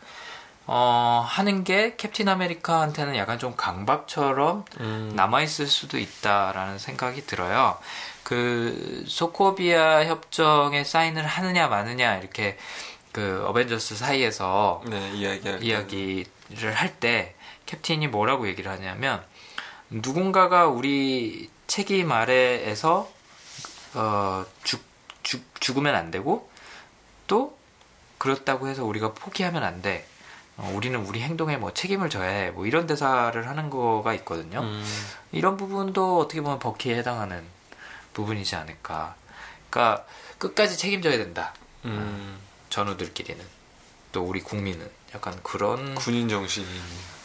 어, 하는 게 캡틴 아메리카한테는 약간 좀 강박처럼 음. 남아있을 수도 있다라는 생각이 들어요. 그 소코비아 협정에 사인을 하느냐 마느냐 이렇게 그 어벤져스 사이에서 네. 이야기를 할 때 캡틴이 뭐라고 얘기를 하냐면 누군가가 우리 책임 아래에서 어, 죽, 죽, 죽으면 안 되고 또 그렇다고 해서 우리가 포기하면 안 돼. 어, 우리는 우리 행동에 뭐 책임을 져야 해. 뭐 이런 대사를 하는 거가 있거든요. 음. 이런 부분도 어떻게 보면 버키에 해당하는 부분이지 않을까. 그러니까 끝까지 책임져야 된다. 음, 전우들끼리는 또 우리 국민은 약간 그런 군인 정신이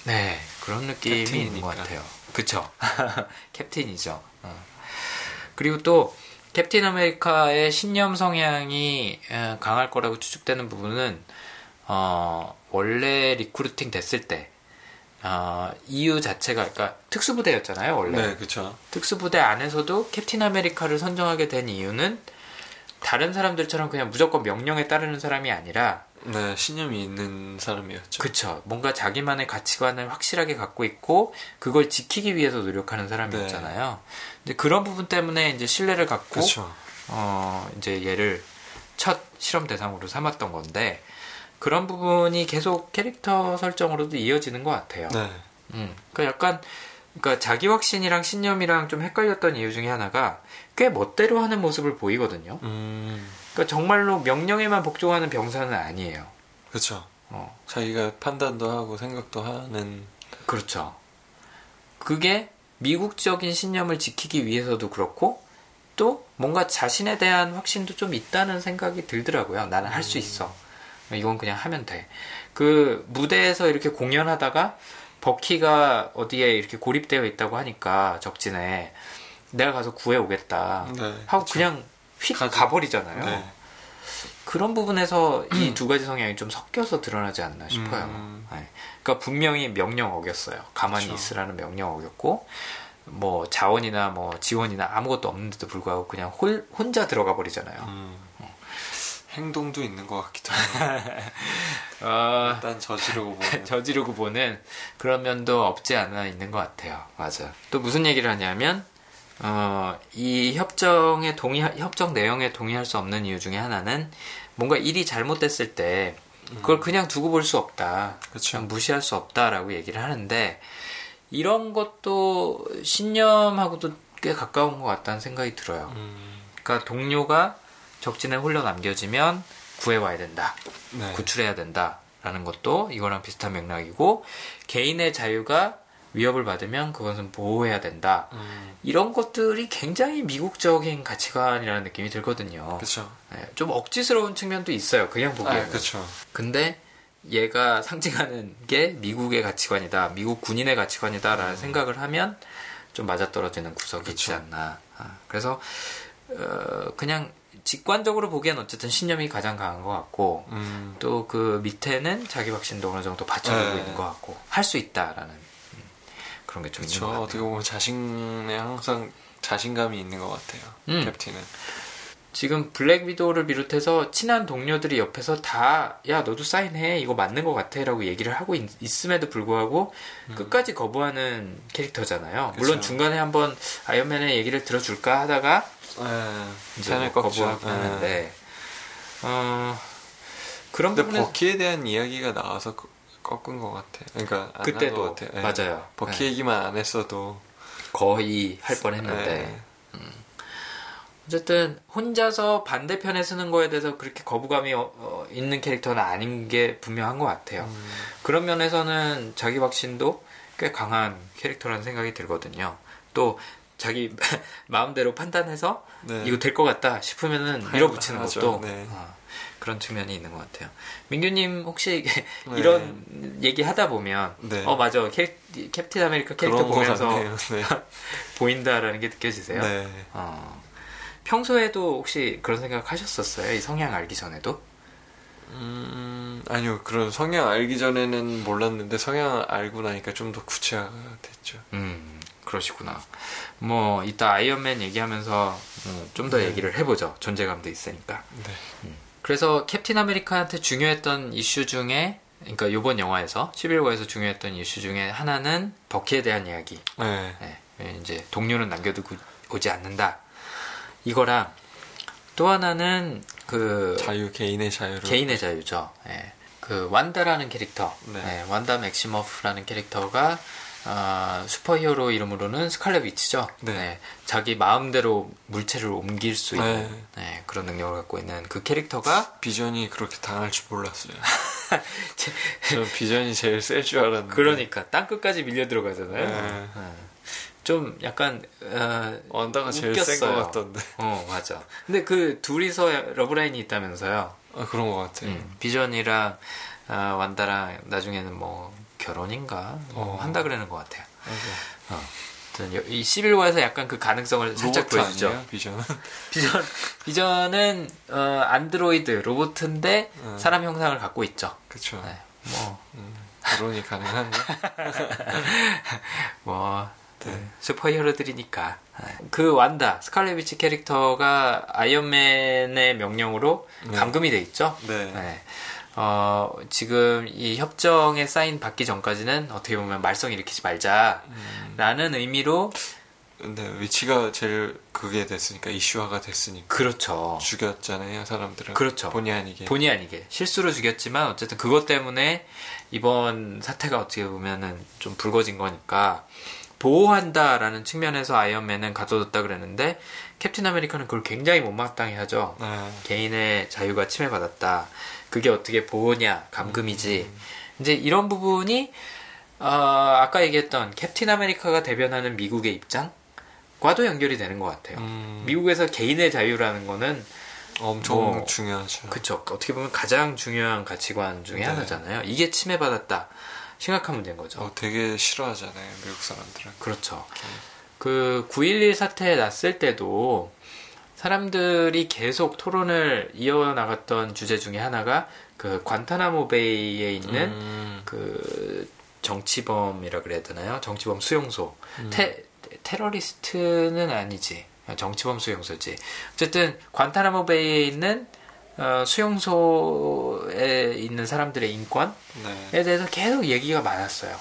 네 그런 느낌이 있는 캡틴이니까. 것 같아요. 그쵸? 캡틴이죠. 어. 그리고 또 캡틴 아메리카의 신념 성향이 에, 강할 거라고 추측되는 부분은 어, 원래 recruiting 됐을 때 어, EU 자체가 그러니까 특수부대였잖아요 원래 네, 그쵸. 특수부대 안에서도 캡틴 아메리카를 선정하게 된 이유는 다른 사람들처럼 그냥 무조건 명령에 따르는 사람이 아니라 네, 신념이 있는 사람이었죠. 그쵸. 뭔가 자기만의 가치관을 확실하게 갖고 있고, 그걸 지키기 위해서 노력하는 사람이었잖아요. 근데 그런 부분 때문에 이제 신뢰를 갖고, 그쵸. 어, 이제 얘를 첫 실험 대상으로 삼았던 건데, 그런 부분이 계속 캐릭터 설정으로도 이어지는 것 같아요. 네. 음, 그러니까 약간, 그러니까 자기 확신이랑 신념이랑 좀 헷갈렸던 이유 중에 하나가 꽤 멋대로 하는 모습을 보이거든요. 음, 그러니까 정말로 명령에만 복종하는 병사는 아니에요. 그쵸. 어, 자기가 판단도 하고 생각도 하는. 그렇죠. 그게 미국적인 신념을 지키기 위해서도 그렇고 또 뭔가 자신에 대한 확신도 좀 있다는 생각이 들더라고요. 나는 할수 있어. 이건 그냥 하면 돼. 그 무대에서 이렇게 공연하다가 버키가 어디에 이렇게 고립되어 있다고 하니까 적진에 내가 가서 구해 오겠다 네. 하고 그쵸. 그냥 휙 가죠. 가버리잖아요. 네. 그런 부분에서 이 두 가지 성향이 좀 섞여서 드러나지 않나 싶어요. 음. 네. 그러니까 분명히 명령 어겼어요. 가만히 그쵸. 있으라는 명령 어겼고 뭐 자원이나 뭐 지원이나 아무것도 없는데도 불구하고 그냥 홀, 혼자 들어가 버리잖아요. 음. 행동도 있는 것 같기도 하고. 어, 일단 저지르고 보면. 저지르고 보는 그런 면도 없지 않아 있는 것 같아요. 맞아. 또 무슨 얘기를 하냐면 어, 이 협정에 동의 협정 내용에 동의할 수 없는 이유 중에 하나는 뭔가 일이 잘못됐을 때 그걸 그냥 두고 볼 수 없다. 그쵸. 무시할 수 없다라고 얘기를 하는데 이런 것도 신념하고도 꽤 가까운 것 같다는 생각이 들어요. 음, 그러니까 동료가 적진에 홀려 남겨지면 구해와야 된다. 네. 구출해야 된다 라는 것도 이거랑 비슷한 맥락이고 개인의 자유가 위협을 받으면 그것은 보호해야 된다. 음, 이런 것들이 굉장히 미국적인 가치관이라는 느낌이 들거든요. 그쵸. 네, 좀 억지스러운 측면도 있어요. 그냥 보기에는. 아, 그쵸. 근데 얘가 상징하는 게 미국의 가치관이다, 미국 군인의 가치관이다라는 생각을 하면 좀 맞아떨어지는 구석이 있지 음. 그쵸. 않나. 아, 그래서 어, 그냥 직관적으로 보기엔 어쨌든 신념이 가장 강한 것 같고 음, 또그 밑에는 자기 확신도 어느 정도 받쳐주고 네. 있는 것 같고 할 수 있다라는 음, 그런 게 좀 있는. 것 같아요. 어떻게 보면 자신에 항상 자신감이 있는 것 같아요. 음. 캡틴은. 지금 블랙 위도우를 비롯해서 친한 동료들이 옆에서 다 야 너도 사인해 이거 맞는 것 같아 라고 얘기를 하고 있, 음에도 불구하고 끝까지 거부하는 캐릭터잖아요. 물론 음. 그쵸. 중간에 한번 아이언맨의 얘기를 들어줄까 하다가 네. 이제 팬을 뭐 꺾죠. 거부하긴 네. 하는데 어 그런 근데 부분에 버키에 대한 이야기가 나와서 꺾- 꺾은 것 같아요. 그러니까 안 그때도 같아요. 네. 맞아요. 버키 네. 얘기만 안 했어도 거의 할 뻔했는데 네. 어쨌든 혼자서 반대편에 서는 거에 대해서 그렇게 거부감이 어- 어, 있는 캐릭터는 아닌 게 분명한 것 같아요. 음, 그런 면에서는 자기 확신도 꽤 강한 캐릭터라는 생각이 들거든요. 또 자기 마음대로 판단해서 네. 이거 될 것 같다 싶으면은 밀어붙이는 하죠. 것도 네. 어, 그런 측면이 있는 것 같아요. 민규님 혹시 네. 이런 얘기 하다 보면 네. 어 맞아 캐, 캡틴 아메리카 캐릭터 보면서. 네. 보인다라는 게 느껴지세요? 네. 어, 평소에도 혹시 그런 생각 하셨었어요? 이 성향 알기 전에도? 음, 아니요. 그런 성향 알기 전에는 몰랐는데 성향 알고 나니까 좀 더 구체화가 됐죠. 음, 그러시구나. 뭐, 이따 아이언맨 얘기하면서 좀더 네. 얘기를 해보죠. 존재감도 있으니까. 네. 그래서 캡틴 아메리카한테 중요했던 이슈 중에, 그러니까 요번 영화에서, 11호에서 중요했던 이슈 중에 하나는 버키에 대한 이야기. 네. 예, 이제 동료는 남겨두고 오지 않는다. 이거랑 또 하나는 그 자유 개인의 자유를 개인의 자유죠. 예. 그 완다라는 캐릭터, 네. 예, 완다 맥시머프라는 캐릭터가 어, 슈퍼히어로 이름으로는 스칼렛 위치죠. 네. 예, 자기 마음대로 물체를 옮길 수 있는 네. 예, 그런 능력을 갖고 있는 그 캐릭터가 비전이 그렇게 당할 줄 몰랐어요. 제- 저는 비전이 제일 셀 줄 알았는데. 그러니까 땅 끝까지 밀려 들어가잖아요. 네. 예. 좀 약간 어, 어, 완다가 제일 센 것. 같던데. 어 맞아. 근데 그 둘이서 러브라인이 있다면서요. 아 그런 것 같아 요. 음, 비전이랑 어, 완다랑 나중에는 뭐 결혼인가 뭐 어. 한다 그러는 것 같아요. 여- 이 11호에서 약간 그 가능성을 살짝 보여주죠. 아니에요? 비전은? 비전 비전은 어, 안드로이드 로봇인데 음. 사람 형상을 갖고 있죠. 그쵸. 네, 뭐 음, 결혼이 가능한가? 뭐 네. 네, 슈퍼히어로들이니까 네. 그 완다 스칼렛 위치 캐릭터가 아이언맨의 명령으로 네. 감금이 돼 있죠. 네. 네. 어, 지금 이 협정에 사인 받기 전까지는 어떻게 보면 말썽 일으키지 말자라는 의미로 근데 위치가 제일 그게 됐으니까 이슈화가 됐으니까 그렇죠. 죽였잖아요 사람들은. 그렇죠. 본의 아니게. 본의 아니게 실수로 죽였지만 어쨌든 그것 때문에 이번 사태가 어떻게 보면은 좀 불거진 거니까 보호한다라는 측면에서 아이언맨은 가둬뒀다 그랬는데 캡틴 아메리카는 그걸 굉장히 못마땅해 하죠. 네. 개인의 자유가 침해받았다. 그게 어떻게 보호냐, 감금이지. 이제 이런 부분이 어, 아까 얘기했던 캡틴 아메리카가 대변하는 미국의 입장과도 연결이 되는 것 같아요. 음, 미국에서 개인의 자유라는 거는 엄청 뭐, 중요하죠. 그쵸. 어떻게 보면 가장 중요한 가치관 중에 네. 하나잖아요. 이게 침해받았다. 심각한 문제인 거죠. 어, 되게 싫어하잖아요 미국 사람들은. 그렇죠. 그 9.11 사태 났을 때도 사람들이 계속 토론을 이어나갔던 주제 중에 하나가 그 관타나모 베이에 있는 음, 그 정치범이라 그래야 되나요? 정치범 수용소. 음. 테, 테러리스트는 아니지. 정치범 수용소지. 어쨌든 관타나모 베이에 있는 어, 수용소에 있는 사람들의 인권에 네. 대해서 계속 얘기가 많았어요.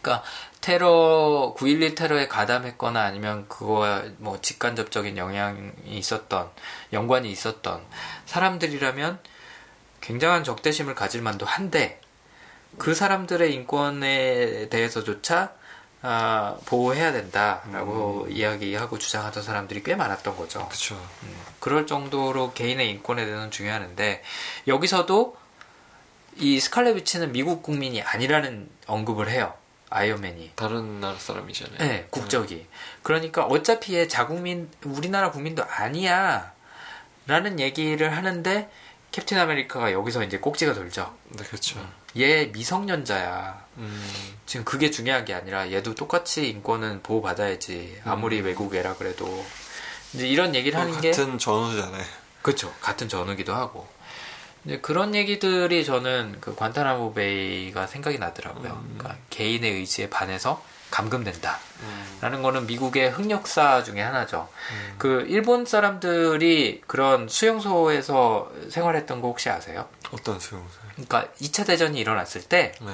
그러니까 테러 9.11 테러에 가담했거나 아니면 그거와 뭐 직간접적인 영향이 있었던 연관이 있었던 사람들이라면 굉장한 적대심을 가질 만도 한데 그 사람들의 인권에 대해서조차 아, 보호해야 된다라고 이야기하고 주장하던 사람들이 꽤 많았던 거죠. 그쵸. 음, 그럴 정도로 개인의 인권에 대해서는 중요하는데 여기서도 이 스칼렛 위치는 미국 국민이 아니라는 언급을 해요. 아이언맨이. 다른 나라 사람이잖아요. 네, 국적이. 그러니까 어차피 얘 자국민, 우리나라 국민도 아니야. 라는 얘기를 하는데 캡틴 아메리카가 여기서 이제 꼭지가 돌죠. 네, 그렇죠. 얘 미성년자야. 음, 지금 그게 중요한 게 아니라 얘도 똑같이 인권은 보호받아야지. 아무리 외국 애라 그래도. 이제 이런 얘기를 하는 게 같은 전우잖아요. 그렇죠. 같은 전후기도 하고. 이제 그런 얘기들이 저는 그 관타나모 베이가 생각이 나더라고요. 음. 그러니까 개인의 의지에 반해서 감금된다. 음, 라는 거는 미국의 흑역사 중에 하나죠. 음. 그 일본 사람들이 그런 수용소에서 생활했던 거 혹시 아세요? 어떤 수용소? 그러니까 2차 대전이 일어났을 때 네,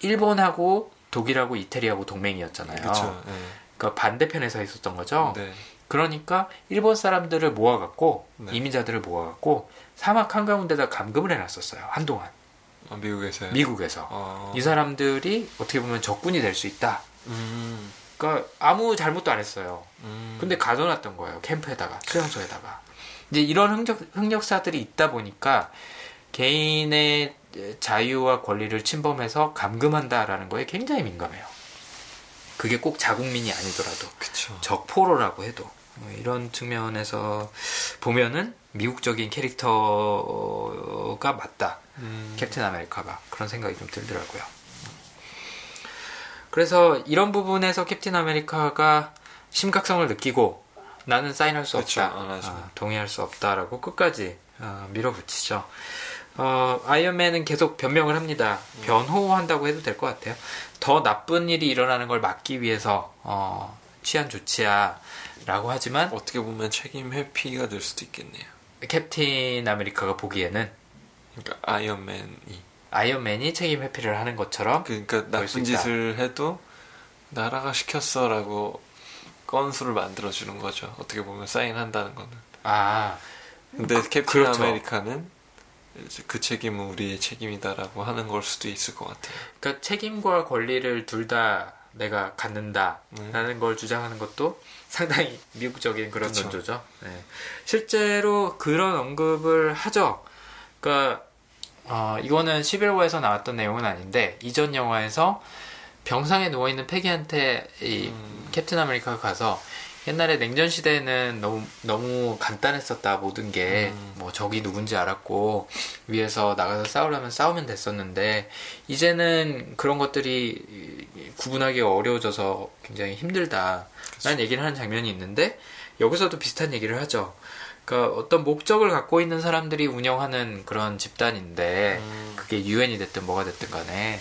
일본하고 독일하고 이태리하고 동맹이었잖아요. 그렇죠. 네. 그러니까 반대편에서 있었던 거죠. 네. 그러니까 일본 사람들을 모아갖고 네. 이민자들을 모아갖고 사막 한가운데다 감금을 해놨었어요. 한동안 아, 미국에서요. 미국에서 어. 이 사람들이 어떻게 보면 적군이 될 수 있다. 음, 그러니까 아무 잘못도 안 했어요. 음. 근데 가둬놨던 거예요. 캠프에다가 수용소에다가. 이제 이런 흑역, 흑역사들이 있다 보니까 개인의 자유와 권리를 침범해서 감금한다라는 거에 굉장히 민감해요. 그게 꼭 자국민이 아니더라도 그쵸. 적포로라고 해도 뭐 이런 측면에서 보면은 미국적인 캐릭터가 맞다. 음, 캡틴 아메리카가 그런 생각이 좀 들더라고요. 그래서 이런 부분에서 캡틴 아메리카가 심각성을 느끼고 나는 사인할 수 그쵸, 없다, 안 하죠. 아, 동의할 수 없다라고 끝까지 아, 밀어붙이죠. 어, 아이언맨은 계속 변명을 합니다. 변호한다고 해도 될 것 같아요. 더 나쁜 일이 일어나는 걸 막기 위해서 어, 취한 조치야 라고 하지만 어떻게 보면 책임 회피가 될 수도 있겠네요. 캡틴 아메리카가 보기에는 그러니까 아이언맨이 아이언맨이 책임 회피를 하는 것처럼 그러니까 나쁜. 짓을 해도 나라가 시켰어라고 건수를 만들어 주는 거죠. 어떻게 보면 사인한다는 거는. 아 근데 캡틴 그렇죠. 아메리카는 그 책임은 우리의 책임이다라고 하는 걸 수도 있을 것 같아요. 그러니까 책임과 권리를 둘 다 내가 갖는다라는 네. 걸 주장하는 것도 상당히 미국적인 그런 그쵸. 논조죠. 네. 실제로 그런 언급을 하죠. 그러니까 어, 이거는 11호에서 나왔던 내용은 아닌데 이전 영화에서 병상에 누워 있는 패기한테 이 음. 캡틴 아메리카가 가서 옛날에 냉전 시대에는 너무 너무 간단했었다 모든 게 뭐 적이 누군지 알았고 위에서 나가서 싸우려면 싸우면 됐었는데 이제는 그런 것들이 구분하기 어려워져서 굉장히 힘들다라는 얘기를 하는 장면이 있는데 여기서도 비슷한 얘기를 하죠. 그러니까 어떤 목적을 갖고 있는 사람들이 운영하는 그런 집단인데 그게 유엔이 됐든 뭐가 됐든 간에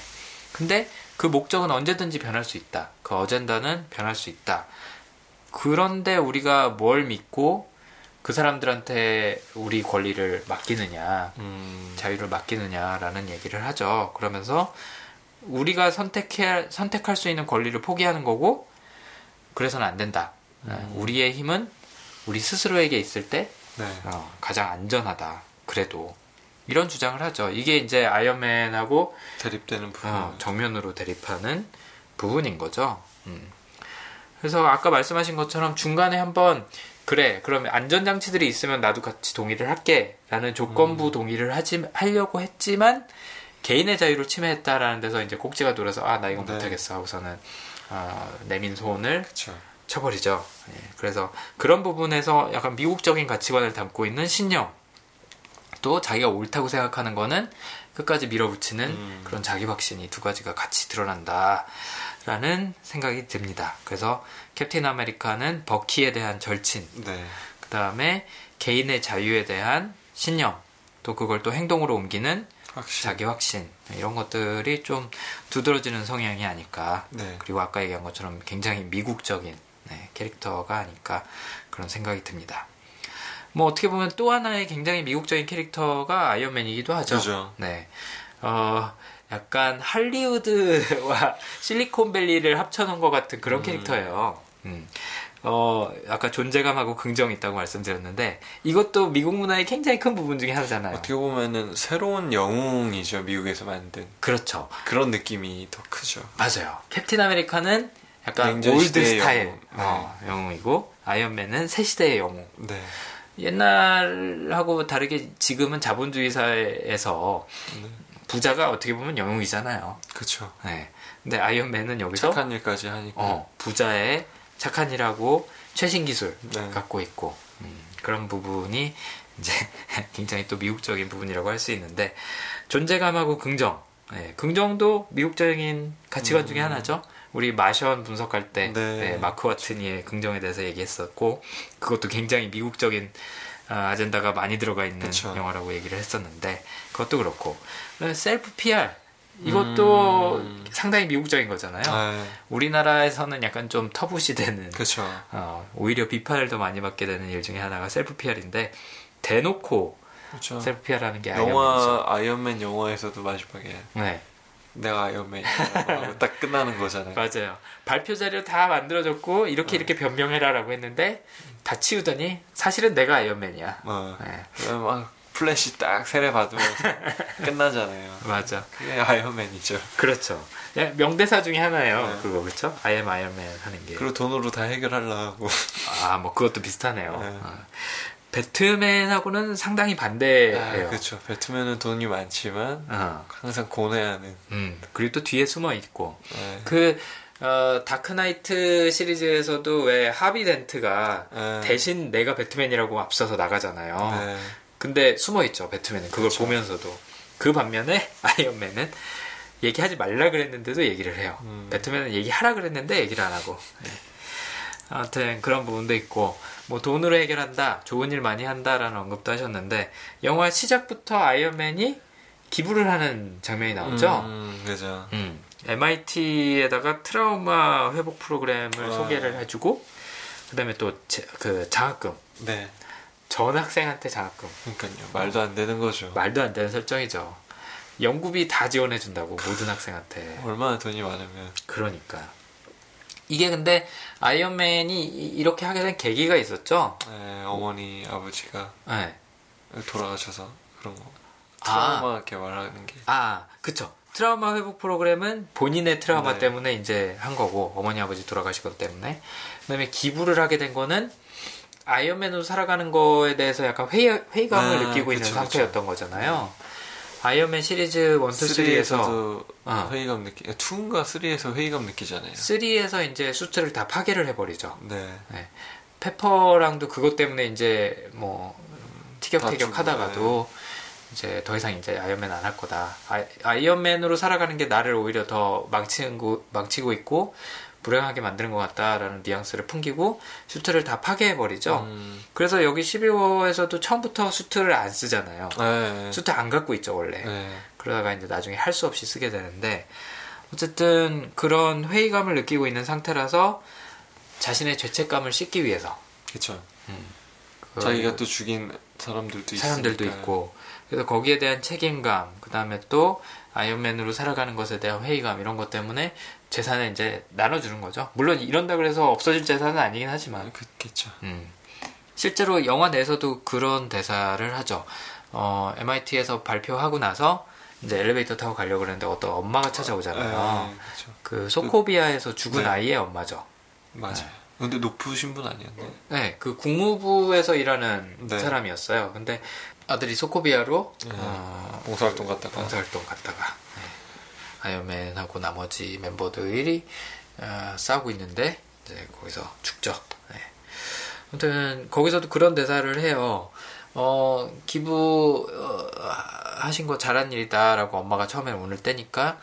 근데 그 목적은 언제든지 변할 수 있다. 그 어젠다는 변할 수 있다. 그런데 우리가 뭘 믿고 그 사람들한테 우리 권리를 맡기느냐, 음, 자유를 맡기느냐라는 얘기를 하죠. 그러면서 우리가 선택해, 선택할 수 있는 권리를 포기하는 거고, 그래서는 안 된다. 음. 우리의 힘은 우리 스스로에게 있을 때 네. 어, 가장 안전하다. 그래도. 이런 주장을 하죠. 이게 이제 아이언맨하고 대립되는 부분. 어, 정면으로 대립하는 부분인 거죠. 음. 그래서 아까 말씀하신 것처럼 중간에 한번 그래 그러면 안전장치들이 있으면 나도 같이 동의를 할게 라는 조건부 동의를 하지 하려고 했지만 개인의 자유를 침해했다라는 데서 이제 꼭지가 돌아서 아 나 이건 네. 못하겠어 하고서는 아, 내민 소원을 그쵸. 쳐버리죠. 예, 그래서 그런 부분에서 약간 미국적인 가치관을 담고 있는 신념. 또 자기가 옳다고 생각하는 거는 끝까지 밀어붙이는 음. 그런 자기 확신이 두 가지가 같이 드러난다 라는 생각이 듭니다. 그래서 캡틴 아메리카는 버키에 대한 절친, 네. 그 다음에 개인의 자유에 대한 신념, 또 그걸 또 행동으로 옮기는 확실히. 자기 확신 이런 것들이 좀 두드러지는 성향이 아닐까. 네. 그리고 아까 얘기한 것처럼 굉장히 미국적인 네, 캐릭터가 아닐까 그런 생각이 듭니다. 뭐 어떻게 보면 또 하나의 굉장히 미국적인 캐릭터가 아이언맨이기도 하죠. 그죠. 네. 어, 약간 할리우드와 실리콘밸리를 합쳐놓은 것 같은 그런 음. 캐릭터예요. 음. 어, 아까 존재감하고 긍정이 있다고 말씀드렸는데 이것도 미국 문화의 굉장히 큰 부분 중에 하나잖아요. 어떻게 보면은 새로운 영웅이죠 미국에서 만든 그렇죠. 그런 느낌이 더 크죠. 맞아요. 캡틴 아메리카는 약간 old style 영웅. 네. 어, 영웅이고 아이언맨은 새 시대의 영웅. 네. 옛날하고 다르게 지금은 자본주의 사회에서 네. 부자가 어떻게 보면 영웅이잖아요. 그쵸. 네. 근데 아이언맨은 여기서 착한 일까지 하니까. 어, 부자의 착한 일하고 최신 기술 네. 갖고 있고 음, 그런 부분이 이제 굉장히 또 미국적인 부분이라고 할 수 있는데 존재감하고 긍정, 네, 긍정도 미국적인 가치관 중에 하나죠. 우리 마션 분석할 때 음. 네. 네, 마크 와트니의 긍정에 대해서 얘기했었고 그것도 굉장히 미국적인 아, 아젠다가 많이 들어가 있는 그쵸. 영화라고 얘기를 했었는데 그것도 그렇고 self PR 이것도 음. 상당히 미국적인 거잖아요. 네. 우리나라에서는 약간 좀 터부시 되는 그쵸. 어, 오히려 비판을 더 많이 받게 되는 일 중에 하나가 self PR인데 대놓고 그쵸. self PR하는 게 아이언맨이죠. 영화 아이언맨 영화에서도 마지막에 네 내가 하고 딱 끝나는 거잖아요. 맞아요. 발표 자료 다 만들어줬고 이렇게 이렇게 변명해라라고 했는데 다 치우더니 사실은 내가 아이언맨이야. 어. 네, 막 플래시 딱 세례 받으면서 끝나잖아요. 맞아. 그게 아이언맨이죠. 그렇죠. 예, 명대사 중에 하나예요. 네. 그거 그렇죠? I am Man 하는 게. 그리고 돈으로 다 해결하려고. 아, 뭐 그것도 비슷하네요. 네. 어. 배트맨하고는 상당히 반대예요. 아, 그렇죠. 배트맨은 돈이 많지만 어. 항상 고뇌하는. 음, 그리고 또 뒤에 숨어 있고. 네. 그, 어, 다크나이트 시리즈에서도 왜 하비 덴트가 네. 대신 내가 배트맨이라고 앞서서 나가잖아요. 네. 근데 숨어 있죠, 배트맨은. 그걸 그쵸. 보면서도. 그 반면에 아이언맨은 얘기하지 말라 그랬는데도 얘기를 해요. 음. 배트맨은 얘기하라 그랬는데 얘기를 안 하고. 네. 아무튼 그런 부분도 있고, 뭐 돈으로 해결한다, 좋은 일 많이 한다라는 언급도 하셨는데, 영화 시작부터 아이언맨이 기부를 하는 장면이 나오죠. 음, 그죠. 음, MIT에다가 트라우마 회복 프로그램을 아. 소개를 해주고, 그 다음에 또 그 장학금, 네. 전 학생한테 장학금. 그러니까요. 말도 안 되는 거죠. 말도 안 되는 설정이죠. 연구비 다 지원해 준다고 모든 학생한테. 얼마나 돈이 많으면. 그러니까. 이게 근데 아이언맨이 이- 이렇게 하게 된 계기가 있었죠. 네, 어머니, 아버지가 네. 돌아가셔서 그런 거. 아. 트라우마 개발하는 게. 아, 그쵸. 트라우마 회복 프로그램은 본인의 트라우마 네. 때문에 이제 한 거고, 어머니 아버지 돌아가시기 때문에. 그 다음에 기부를 하게 된 거는 아이언맨으로 살아가는 거에 대해서 약간 회의, 회의감을 아, 느끼고 있는 그쵸, 상태였던 거잖아요. 아이언맨 시리즈 1, 2, 3에서 3에서도 어. 회의감 느끼 2인가 3에서 회의감 느끼잖아요. 3에서 이제 수트를 다 파괴를 해버리죠. 네. 네. 페퍼랑도 그것 때문에 이제 뭐 티격태격 다 하다가도 이제 더 이상 이제 아이언맨 안 할 거다. 아, 이언맨으로 살아가는 게 나를 오히려 더 망치고, 망치고 있고 불행하게 만드는 것 같다라는 뉘앙스를 풍기고 수트를 다 파괴해버리죠. 음. 그래서 여기 12호에서도 처음부터 수트를 안 쓰잖아요. 네. 수트 안 갖고 있죠, 원래. 네. 그러다가 이제 나중에 할 수 없이 쓰게 되는데 어쨌든 그런 회의감을 느끼고 있는 상태라서 자신의 죄책감을 씻기 위해서 그쵸. 그 자기가 또 죽인 사람들도 사람들도. 있고 그래서 거기에 대한 책임감 그 다음에 또 아이언맨으로 살아가는 것에 대한 회의감 이런 것 때문에 재산을 이제 나눠주는 거죠 물론 이런다 그래서 없어질 재산은 아니긴 하지만 그겠죠. 음. 실제로 영화 내에서도 그런 대사를 하죠 어, MIT에서 발표하고 나서 이제 엘리베이터 타고 가려고 그러는데 어떤 엄마가 찾아오잖아요 네, 그쵸. 그 소코비아에서 죽은 네. 아이의 엄마죠 맞아요. 근데 높으신 분 아니었네. 네, 그 국무부에서 일하는 네. 사람이었어요. 근데 아들이 소코비아로 네. 어, 봉사활동 갔다가. 봉사활동 갔다가 네. 아이언맨하고 나머지 멤버들이 어, 싸우고 있는데 이제 거기서 죽죠. 네. 아무튼 거기서도 그런 대사를 해요. 어, 기부 어, 하신 거 잘한 일이다라고 엄마가 처음에 오늘 때니까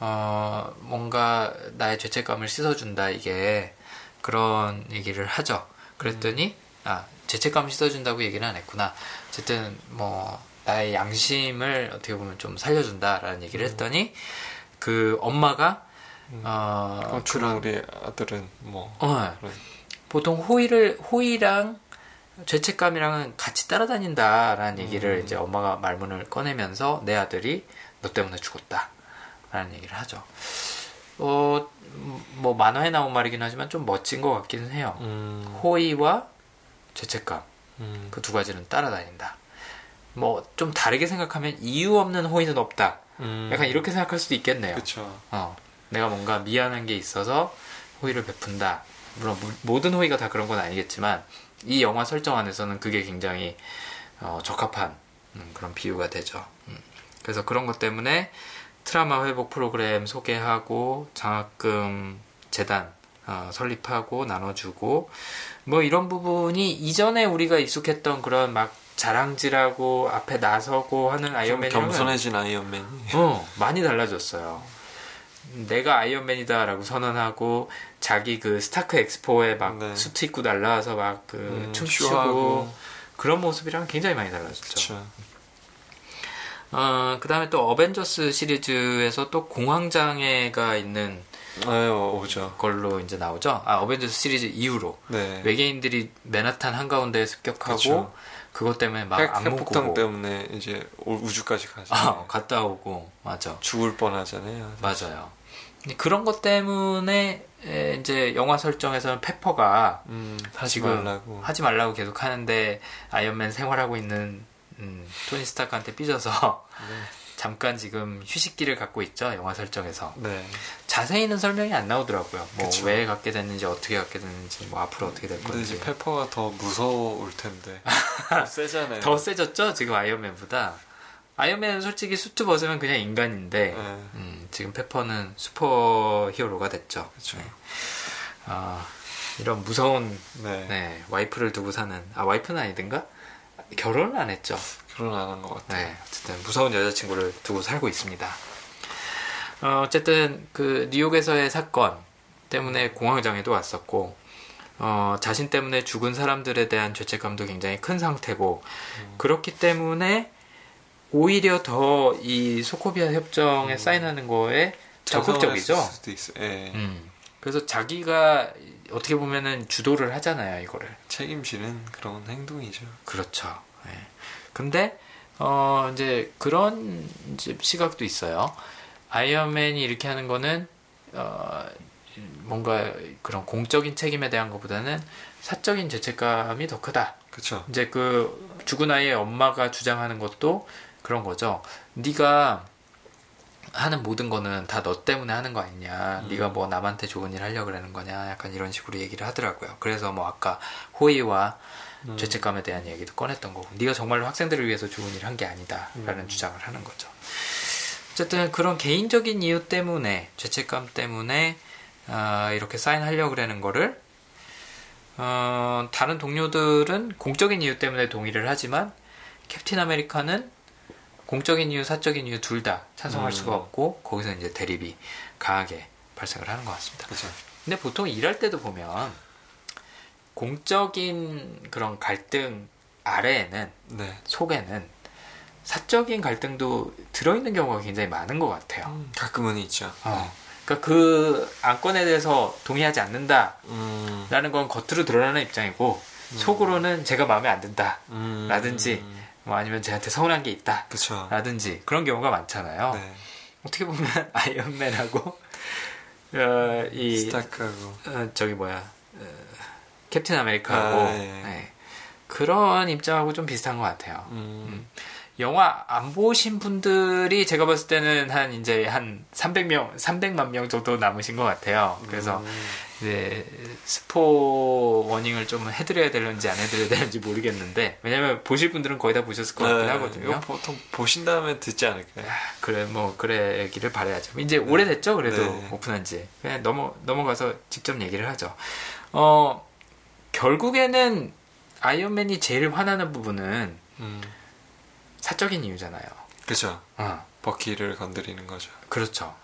어, 뭔가 나의 죄책감을 씻어준다 이게 그런 얘기를 하죠. 그랬더니 아 죄책감 씻어준다고 얘기는 안 했구나. 어쨌든 뭐 나의 양심을 어떻게 보면 좀 살려준다라는 얘기를 했더니 그 엄마가 어, 그럼 주로 우리 아들은 뭐. 어, 그런- 보통 호의를 호의랑 죄책감이랑은 같이 따라다닌다라는 얘기를 이제 엄마가 말문을 꺼내면서 내 아들이 너 때문에 죽었다라는 얘기를 하죠. 어, 음, 뭐 만화에 나온 말이긴 하지만 좀 멋진 것 같기는 해요. 음, 호의와 죄책감 음, 그두 가지는 따라다닌다. 뭐 좀 다르게 생각하면 이유 없는 호의는 없다. 음. 약간 이렇게 생각할 수도 있겠네요. 그쵸. 어, 내가 뭔가 미안한 게 있어서 호의를 베푼다. 물론 무- 모든 호의가 다 그런 건 아니겠지만 이 영화 설정 안에서는 그게 굉장히 어, 적합한 음, 그런 비유가 되죠. 음. 그래서 그런 것 때문에 트라우마 회복 프로그램 소개하고 장학금 재단 어, 설립하고 나눠주고 뭐 이런 부분이 이전에 우리가 익숙했던 그런 막 자랑질하고 앞에 나서고 하는 좀 아이언맨이랑은 겸손해진 아이언맨이. 어, 많이 달라졌어요. 내가 아이언맨이다라고 선언하고 자기 그 스타크 엑스포에 막 네. 수트 입고 날라와서 막그 음, 춤추고 쇼하고. 그런 모습이랑 굉장히 많이 달라졌죠. 그쵸. 어, 그 다음에 또 어벤져스 시리즈에서 또 공황장애가 있는 아유, 오죠. 걸로 이제 나오죠. 아, 어벤져스 시리즈 이후로 네. 외계인들이 맨하탄 한가운데에 습격하고 그쵸. 그것 때문에 막 핵, 핵폭탄 꾸고 때문에 이제 올- 우주까지 가죠. 아, 갔다 오고 맞아. 죽을 뻔하잖아요. 맞아요. 그런 것 때문에 에, 이제 영화 설정에서는 페퍼가 음, 하지 말라고. 하지 말라고 계속 하는데 아이언맨 생활하고 있는 음, 토니 스타크한테 삐져서 잠깐 지금 휴식기를 갖고 있죠 영화 설정에서 네. 자세히는 설명이 안 나오더라고요. 뭐. 왜 갖게 됐는지 어떻게 갖게 됐는지 뭐 앞으로 어떻게 될 건지 이제 페퍼가 더 무서울 텐데. 더 세잖아요. 더 세졌죠 지금 아이언맨보다 아이언맨은 솔직히 수트 벗으면 그냥 인간인데 네. 음, 지금 페퍼는 슈퍼 히어로가 됐죠. 그쵸. 아, 이런 무서운 네. 네, 와이프를 두고 사는 아 와이프는 아니든가 결혼을 안 했죠. 결혼 안한것 같아요. 네, 어쨌든 무서운 여자친구를 두고 살고 있습니다. 어, 어쨌든 그 뉴욕에서의 사건 때문에 공황장애도 왔었고 어, 자신 때문에 죽은 사람들에 대한 죄책감도 굉장히 큰 상태고 그렇기 때문에 오히려 더 이 소코비아 협정에 사인하는 거에 적극적이죠. 예. 음. 그래서 자기가 어떻게 보면은 주도를 하잖아요, 이거를. 책임지는 그런 행동이죠. 그렇죠. 예. 근데 어 이제 그런 이제 시각도 있어요. 아이언맨이 이렇게 하는 거는 어 뭔가 그런 공적인 책임에 대한 것보다는 사적인 죄책감이 더 크다. 그쵸. 이제 그 죽은 아이의 엄마가 주장하는 것도 그런 거죠. 네가 하는 모든 거는 다 너 때문에 하는 거 아니냐. 음. 네가 뭐 남한테 좋은 일 하려고 그러는 거냐. 약간 이런 식으로 얘기를 하더라고요. 그래서 뭐 아까 호의와 음. 죄책감에 대한 얘기도 꺼냈던 거고 네가 정말로 학생들을 위해서 좋은 일을 한 게 아니다라는 음. 주장을 하는 거죠. 어쨌든 그런 개인적인 이유 때문에 죄책감 때문에 아, 이렇게 사인하려고 그러는 거를 어, 다른 동료들은 공적인 이유 때문에 동의를 하지만 캡틴 아메리카는 공적인 이유, 사적인 이유 둘 다 찬성할 음. 수가 없고 거기서 이제 대립이 강하게 발생을 하는 것 같습니다. 그죠. 근데 보통 일할 때도 보면 공적인 그런 갈등 아래에는 네. 속에는 사적인 갈등도 들어있는 경우가 굉장히 많은 것 같아요. 음, 가끔은 있죠. 어. 그러니까 그 안건에 대해서 동의하지 않는다라는 음, 건 겉으로 드러나는 입장이고 속으로는 제가 마음에 안 든다. 음, 라든지 뭐 아니면 쟤한테 서운한 게 있다. 그쵸. 라든지 그런 경우가 많잖아요. 네. 어떻게 보면 아이언맨하고 어, 이 스타크하고. 어, 저기 뭐야 어, 캡틴 아메리카하고 아, 예. 네. 그런 입장하고 좀 비슷한 것 같아요. 음, 영화 안 보신 분들이 제가 봤을 때는 한 이제 한 300명, 300만 명 정도 남으신 것 같아요. 그래서 음, 이제 스포 워닝을 좀 해드려야 되는지 안 해드려야 되는지 모르겠는데 왜냐면 보실 분들은 거의 다 보셨을 것 같긴 네, 하거든요. 보통 보신 다음에 듣지 않을까요? 그래 뭐 그래기를 바라야죠. 이제 오래됐죠 그래도 네. 오픈한지 그냥 넘어 넘어가서 직접 얘기를 하죠. 어 결국에는 아이언맨이 제일 화나는 부분은 음, 사적인 이유잖아요. 그죠. 어 버키를 건드리는 거죠. 그렇죠.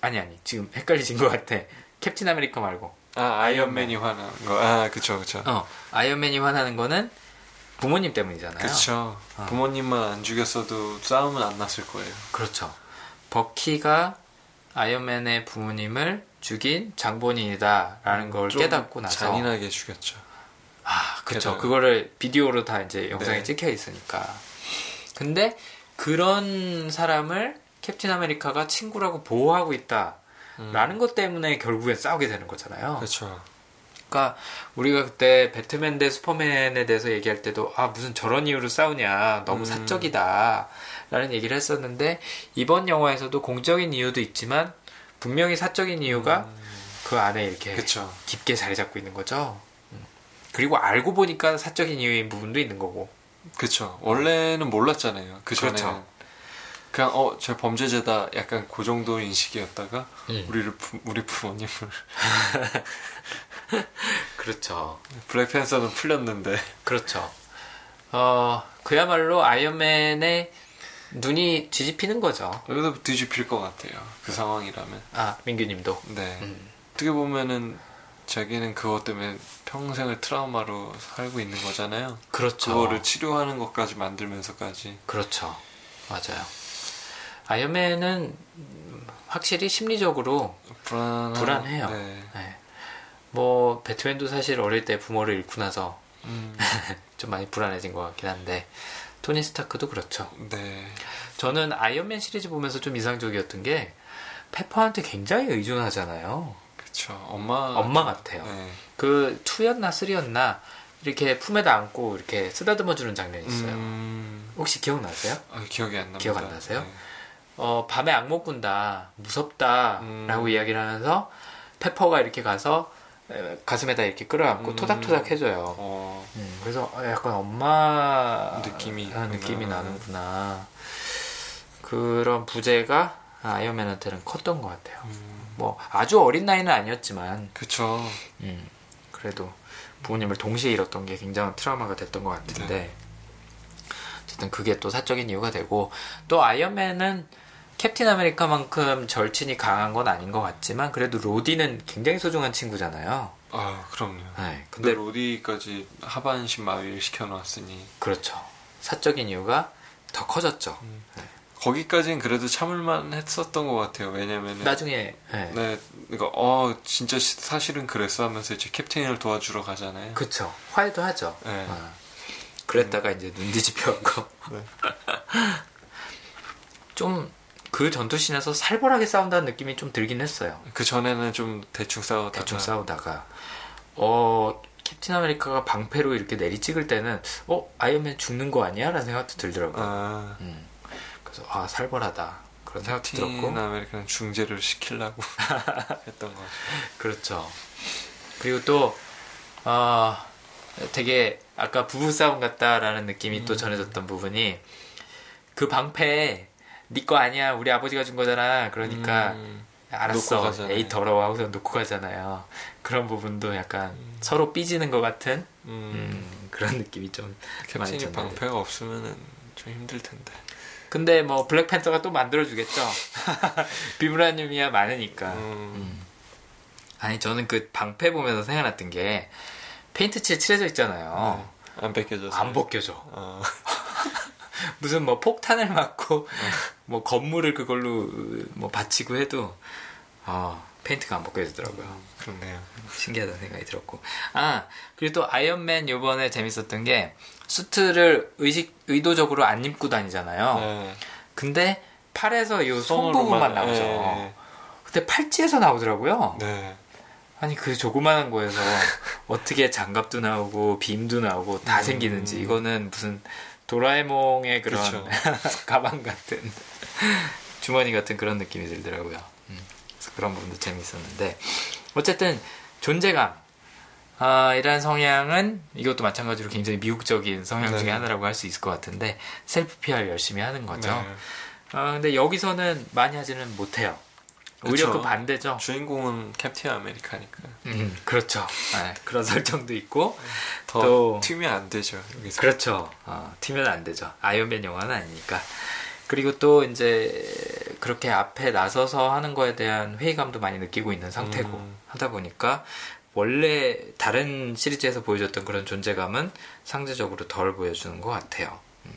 아니 아니 지금 헷갈리신 것 같아. 캡틴 아메리카 말고. 아, 아이언맨이 화난 거. 아, 그쵸, 그쵸. 어 아이언맨이 화나는 거는 부모님 때문이잖아요. 그쵸. 어. 부모님만 안 죽였어도 싸움은 안 났을 거예요. 그렇죠. 버키가 아이언맨의 부모님을 죽인 장본인이다라는 걸좀 깨닫고 나서 잔인하게 죽였죠. 아. 게다가. 그거를 비디오로 다 이제 영상에 네. 찍혀 있으니까. 근데 그런 사람을 캡틴 아메리카가 친구라고 보호하고 있다. 라는 것 때문에 결국엔 싸우게 되는 거잖아요. 그쵸. 그러니까 우리가 그때 배트맨 대 슈퍼맨에 대해서 얘기할 때도 아 무슨 저런 이유로 싸우냐 너무 음. 사적이다 라는 얘기를 했었는데 이번 영화에서도 공적인 이유도 있지만 분명히 사적인 이유가 그 안에 이렇게 그쵸. 깊게 자리 잡고 있는 거죠. 음. 그리고 알고 보니까 사적인 이유인 부분도 있는 거고. 그쵸. 원래는 몰랐잖아요. 그 전에. 그렇죠. 그냥 어, 저 범죄자다. 약간 그 정도 인식이었다가 음. 우리를 부, 우리 부모님을 그렇죠. 블랙팬서는 풀렸는데. 그렇죠. 어, 그야말로 아이언맨의 눈이 뒤집히는 거죠. 여기도 뒤집힐 것 같아요. 그 상황이라면. 아, 민규님도. 네. 음. 어떻게 보면은 자기는 그것 때문에 평생을 트라우마로 살고 있는 거잖아요. 그렇죠. 그거를 치료하는 것까지 만들면서까지. 그렇죠. 맞아요. 아이언맨은 확실히 심리적으로 불안 불안해요. 네. 네. 뭐 배트맨도 사실 어릴 때 부모를 잃고 나서 음, 좀 많이 불안해진 것 같긴 한데 토니 스타크도 그렇죠. 네. 저는 아이언맨 시리즈 보면서 좀 이상적이었던 게 페퍼한테 굉장히 의존하잖아요. 그쵸. 엄마. 엄마 같아요. 네. 그 2였나 3였나 이렇게 품에다 안고 이렇게 쓰다듬어 주는 장면이 있어요. 음, 혹시 기억나세요? 아, 기억이 안 납니다. 기억 안 나세요? 네. 어, 밤에 악몽 꾼다. 무섭다. 음. 라고 이야기를 하면서 페퍼가 이렇게 가서 에, 가슴에다 이렇게 끌어안고 음. 토닥토닥 해줘요. 어, 음, 그래서 약간 엄마 느낌이 아. 느낌이 나는구나. 그런 부재가 아이언맨한테는 컸던 것 같아요. 음, 뭐 아주 어린 나이는 아니었지만 그쵸. 음, 그래도 부모님을 동시에 잃었던 게 굉장한 트라우마가 됐던 것 같은데 네. 어쨌든 그게 또 사적인 이유가 되고 또 아이언맨은 캡틴 아메리카만큼 절친이 강한 건 아닌 것 같지만 그래도 로디는 굉장히 소중한 친구잖아요. 아, 그럼요. 네, 근데 근데 로디까지 하반신 마비를 시켜놨으니 그렇죠. 사적인 이유가 더 커졌죠. 거기까지는 그래도 참을만 했었던 것 같아요. 왜냐면은 나중에 네. 네, 그러니까 어 진짜 시- 사실은 그랬어 하면서 이제 캡틴을 도와주러 가잖아요. 그쵸. 화해도 하죠. 네. 어. 그랬다가 이제 눈 뒤집혀갖고 네. 좀그 전투씬에서 살벌하게 싸운다는 느낌이 좀 들긴 했어요. 그 전에는 좀 대충 싸우다가 대충 싸우다가 어 캡틴 아메리카가 방패로 이렇게 내리 찍을 때는 어 아이언맨 죽는 거 아니야? 라는 생각도 들더라고요. 아, 음. 그래서 아 살벌하다 그런 생각도 들었고 아메리카는 중재를 시키려고 했던 거 같아요. 그렇죠. 그리고 또 아, 되게 아까 부부 싸움 같다라는 느낌이 또 전해졌던 부분이 그 방패 네 거 아니야 우리 아버지가 준 거잖아 그러니까 음, 알았어. 에이 더러워 하고서 놓고 가잖아요 그런 부분도 약간 서로 삐지는 것 같은 음, 음, 그런 느낌이 좀 많이 캡틴이. 방패가 없으면은 좀 힘들 텐데. 근데 뭐 블랙팬서가 또 만들어주겠죠. 비브라늄이야 많으니까. 음, 아니 저는 그 방패 보면서 생각났던 게 페인트 칠 칠해져 있잖아요. 안 벗겨져서. 안 벗겨져. 어, 무슨 뭐 폭탄을 맞고 뭐 건물을 그걸로 뭐 받치고 해도 아 페인트가 안 벗겨지더라고요. 그렇네요. 신기하다는 생각이 들었고. 아 그리고 또 아이언맨 요번에 재밌었던 게 수트를 의식 의도적으로 안 입고 다니잖아요 네. 근데 팔에서 요손 부분만 나오죠 예, 근데 팔찌에서 나오더라고요 네. 아니 그 조그마한 거에서 어떻게 장갑도 나오고 빔도 나오고 다 음. 생기는지 이거는 무슨 도라에몽의 그런. 가방 같은 주머니 같은 그런 느낌이 들더라고요. 음, 그래서 그런 부분도 재밌었는데 어쨌든 존재감 아, 이란 성향은 이것도 마찬가지로 굉장히 미국적인 성향 중에 네. 하나라고 할 수 있을 것 같은데 셀프 PR 열심히 하는 거죠. 네. 아, 근데 여기서는 많이 하지는 못해요. 오히려. 그 반대죠. 주인공은 캡틴 아메리카니까 음, 그렇죠. 네, 그런 설정도 있고 더 또- 튀면 안 되죠 여기서. 그렇죠. 어, 튀면 안 되죠. 아이언맨 영화는 아니니까. 그리고 또 이제 그렇게 앞에 나서서 하는 거에 대한 회의감도 많이 느끼고 있는 상태고 음. 하다 보니까 원래 다른 시리즈에서 보여줬던 그런 존재감은 상대적으로 덜 보여주는 것 같아요. 음.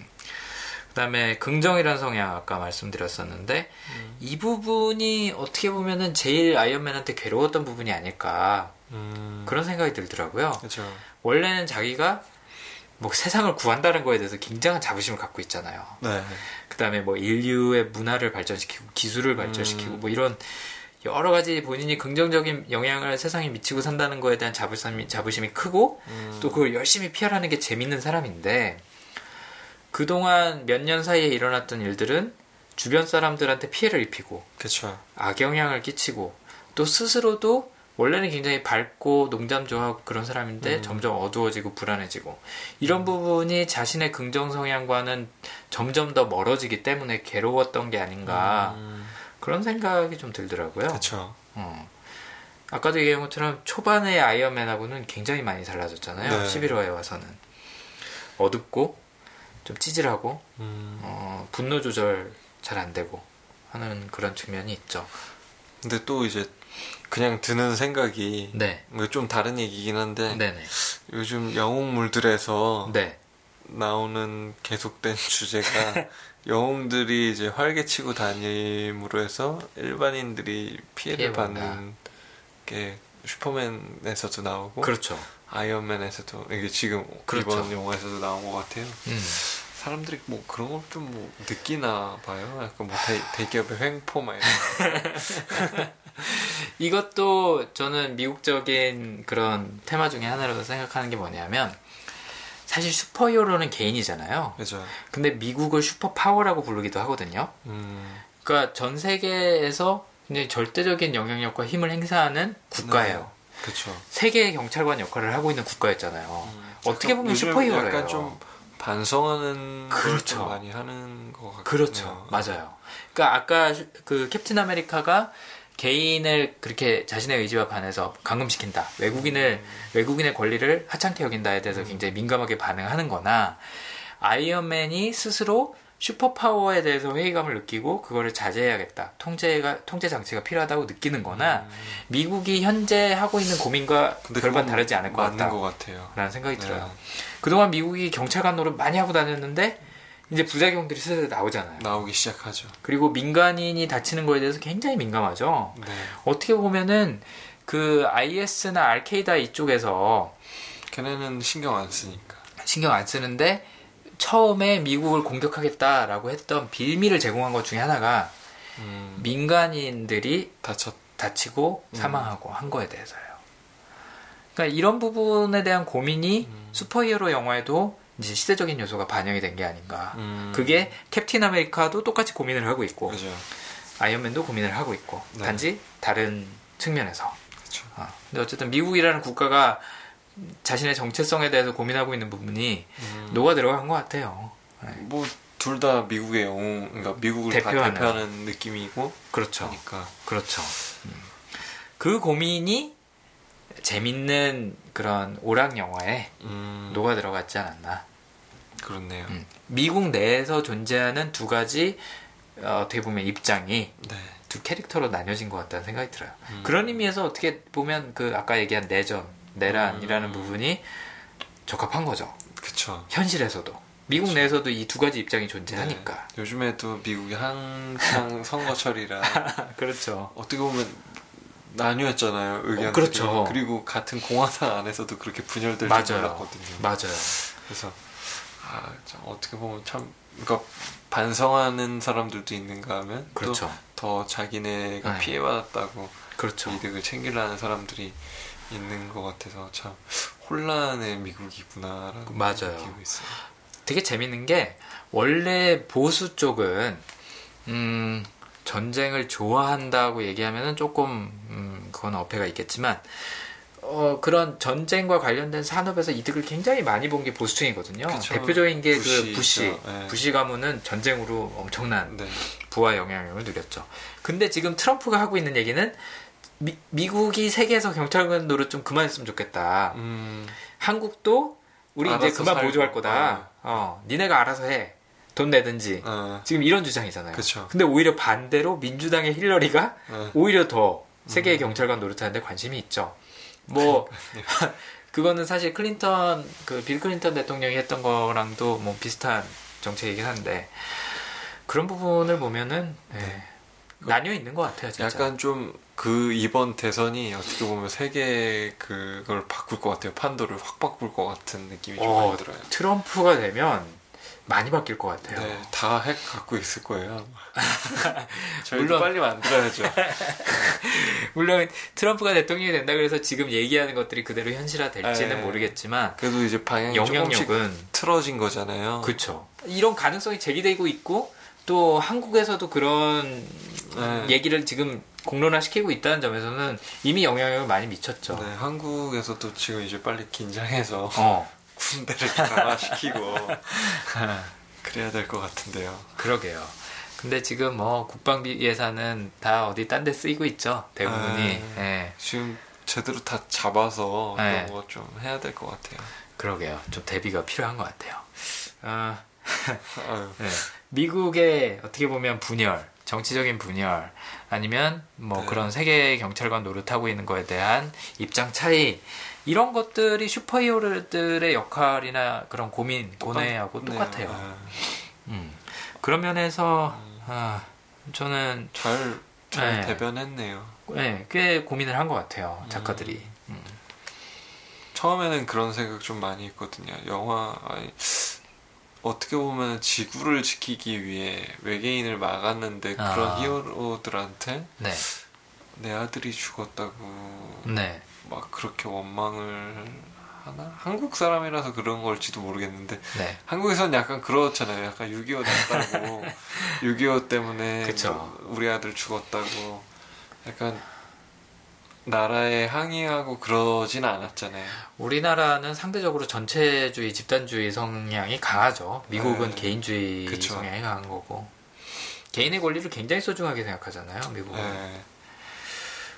그 다음에 긍정이라는 성향 아까 말씀드렸었는데 이 부분이 어떻게 보면은 제일 아이언맨한테 괴로웠던 부분이 아닐까 음, 그런 생각이 들더라고요. 그렇죠. 원래는 자기가 뭐 세상을 구한다는 거에 대해서 굉장한 자부심을 갖고 있잖아요. 네. 그 다음에 뭐 인류의 문화를 발전시키고 기술을 발전시키고 음. 뭐 이런 여러 가지 본인이 긍정적인 영향을 세상에 미치고 산다는 거에 대한 자부심이, 자부심이 크고 음, 또 그걸 열심히 피하라는 게 재밌는 사람인데 그동안 몇 년 사이에 일어났던 일들은 주변 사람들한테 피해를 입히고 그렇죠. 악영향을 끼치고 또 스스로도 원래는 굉장히 밝고 농담 좋아하고 그런 사람인데 음. 점점 어두워지고 불안해지고 이런 부분이 자신의 긍정 성향과는 점점 더 멀어지기 때문에 괴로웠던 게 아닌가 음, 그런 생각이 좀 들더라고요. 그렇죠. 어. 아까도 얘기한 것처럼 초반의 아이언맨하고는 굉장히 많이 달라졌잖아요. 네. 11화에 와서는 어둡고 좀 찌질하고 음, 어, 분노 조절 잘 안 되고 하는 그런 측면이 있죠. 근데 또 이제 그냥 드는 생각이 네. 뭐좀 다른 얘기긴 한데 네네. 요즘 영웅물들에서 네. 나오는 계속된 주제가 영웅들이 이제 활개치고 다님으로 해서 일반인들이 피해를 피해본다. 받는 게 슈퍼맨에서도 나오고 그렇죠. 아이언맨에서도 이게 지금 그렇죠. 이번 영화에서도 나온 것 같아요. 음. 사람들이 뭐 그런 걸 좀 뭐 느끼나 봐요. 약간 뭐 대, 대기업의 횡포 막 이런 거. 이것도 저는 미국적인 그런 테마 중에 하나라고 생각하는 게 뭐냐면 사실 슈퍼히어로는 개인이잖아요. 그죠. 근데 미국을 superpower라고 부르기도 하거든요. 음, 그러니까 전 세계에서 절대적인 영향력과 힘을 행사하는 국가예요. 그쵸. 세계 경찰관 역할을 하고 있는 국가였잖아요. 음. 어떻게 보면 슈퍼히어로예요. 약간 좀 반성하는 걸 그렇죠. 좀 많이 하는 것 같아요. 그렇죠. 맞아요. 그러니까 아까 슈- 그 캡틴 아메리카가 개인을 그렇게 자신의 의지와 반해서 감금시킨다. 외국인을 외국인의 권리를 하찮게 여긴다에 대해서 굉장히 민감하게 반응하는 거나 아이언맨이 스스로 슈퍼파워에 대해서 회의감을 느끼고 그거를 자제해야겠다. 통제가 통제 장치가 필요하다고 느끼는 거나 미국이 현재 하고 있는 고민과 별반 다르지 않을 것 맞는 같다. 것 같아요. 라는 생각이 네. 들어요. 그동안 미국이 경찰관 노릇 많이 하고 다녔는데 이제 부작용들이 슬슬 나오잖아요. 나오기 시작하죠. 그리고 민간인이 다치는 거에 대해서 굉장히 민감하죠. 네. 어떻게 보면은 그 IS나 알케이다 이쪽에서 걔네는 신경 안 쓰니까. 신경 안 쓰는데 처음에 미국을 공격하겠다라고 했던 빌미를 제공한 것 중에 하나가 음, 민간인들이 다쳤. 다치고 음. 사망하고 한 거에 대해서요. 그러니까 이런 부분에 대한 고민이 음. 슈퍼히어로 영화에도 이제 시대적인 요소가 반영이 된 게 아닌가. 음, 그게 캡틴 아메리카도 똑같이 고민을 하고 있고 그죠. 아이언맨도 고민을 하고 있고 네. 단지 다른 측면에서. 어. 근데 어쨌든 미국이라는 국가가 자신의 정체성에 대해서 고민하고 있는 부분이 음. 녹아 들어간 것 같아요. 네. 뭐둘 다 미국의 영웅, 그러니까 미국을 대표하는. 다 대표하는 느낌이고 그렇죠. 하니까 그렇죠. 음. 그 고민이 재밌는 그런 오락 영화에 음, 녹아 들어갔지 않았나. 그렇네요. 음. 미국 내에서 존재하는 두 가지 어, 어떻게 보면 입장이 네. 두 캐릭터로 나뉘어진 것 같다는 생각이 들어요. 음. 그런 의미에서 어떻게 보면 그 아까 얘기한 내전, 내란이라는 음. 부분이 적합한 거죠. 그쵸. 현실에서도 미국 그렇죠. 내에서도 이 두 가지 입장이 존재하니까. 네. 요즘에도 미국이 한창 선거철이라 그렇죠. 어떻게 보면 나뉘었잖아요 의견들이. 어, 그렇죠. 그리고 같은 공화당 안에서도 그렇게 분열될 줄. 몰랐거든요. 맞아요. 그래서 아, 참 어떻게 보면 참 그러니까 반성하는 사람들도 있는가 하면 그렇죠. 또더 자기네가 네. 피해받았다고 그렇죠. 이득을 챙기려는 사람들이 있는 것 같아서 참 혼란의 미국이구나라는 맞아요. 느끼고 있어요. 되게 재밌는 게 원래 보수 쪽은 음, 전쟁을 좋아한다고 얘기하면은 조금 음, 그건 어폐가 있겠지만 어, 그런 전쟁과 관련된 산업에서 이득을 굉장히 많이 본 게 보수층이거든요. 그쵸. 대표적인 게 그. 부시. 네. 부시 가문은 전쟁으로 엄청난 네. 부와 영향력을 누렸죠. 근데 지금 트럼프가 하고 있는 얘기는 미, 미국이 세계에서 경찰관 노릇 좀 그만했으면 좋겠다. 음, 한국도 우리 이제 그만 살고. 보조할 거다. 어, 니네가 알아서 해. 돈 내든지. 어, 지금 이런 주장이잖아요. 그쵸. 근데 오히려 반대로 민주당의 힐러리가 어, 오히려 더 세계의 음. 경찰관 노릇하는데 관심이 있죠. 뭐 그거는 사실 클린턴 그 빌 클린턴 대통령이 했던 거랑도 뭐 비슷한 정책이긴 한데 그런 부분을 보면은 예, 나뉘어 있는 것 같아요. 진짜. 약간 좀 그 이번 대선이 어떻게 보면 세계 그걸 바꿀 것 같아요. 판도를 확 바꿀 것 같은 느낌이 좀 어, 많이 들어요. 트럼프가 되면 많이 바뀔 것 같아요. 네, 다 핵 갖고 있을 거예요. 저희도 물론- 빨리 만들어야죠. 물론 트럼프가 대통령이 된다 그래서 지금 얘기하는 것들이 그대로 현실화 될지는 네. 모르겠지만 그래도 이제 방향이 영향력은 틀어진 거잖아요. 그렇죠. 이런 가능성이 제기되고 있고 또 한국에서도 그런 네. 얘기를 지금 공론화시키고 있다는 점에서는 이미 영향력을 많이 미쳤죠. 네, 한국에서도 지금 이제 빨리 긴장해서 어, 군대를 강화시키고 그래야 될 것 같은데요. 그러게요. 근데 지금 뭐 국방비 예산은 다 어디 딴 데 쓰이고 있죠. 대부분이. 아. 예. 지금 제대로 다 잡아서 네. 그런 거 좀 해야 될 것 같아요. 그러게요. 좀 대비가 필요한 것 같아요. 아, 네. 미국의 어떻게 보면 분열, 정치적인 분열, 아니면 뭐 네. 그런 세계 경찰관 노릇하고 있는 거에 대한 입장 차이, 이런 것들이 슈퍼히어로들의 역할이나 그런 고민, 고뇌하고 네, 똑같아요. 아, 음. 그런 면에서 아, 저는 잘, 잘 네. 대변했네요. 네, 꽤 고민을 한 것 같아요. 작가들이. 음. 처음에는 그런 생각 좀 많이 했거든요. 영화 아니, 어떻게 보면 지구를 지키기 위해 외계인을 막았는데 아. 그런 히어로들한테 네, 내 아들이 죽었다고 네, 막 그렇게 원망을 하나? 한국 사람이라서 그런 걸지도 모르겠는데 네. 한국에서는 약간 그렇잖아요. 약간 6.25 났다고 6.25 때문에 그쵸. 뭐 우리 아들 죽었다고 약간 나라에 항의하고 그러진 않았잖아요. 우리나라는 상대적으로 전체주의, 집단주의 성향이 강하죠. 미국은 네. 개인주의 그쵸. 성향이 강한 거고. 개인의 권리를 굉장히 소중하게 생각하잖아요, 미국은. 네.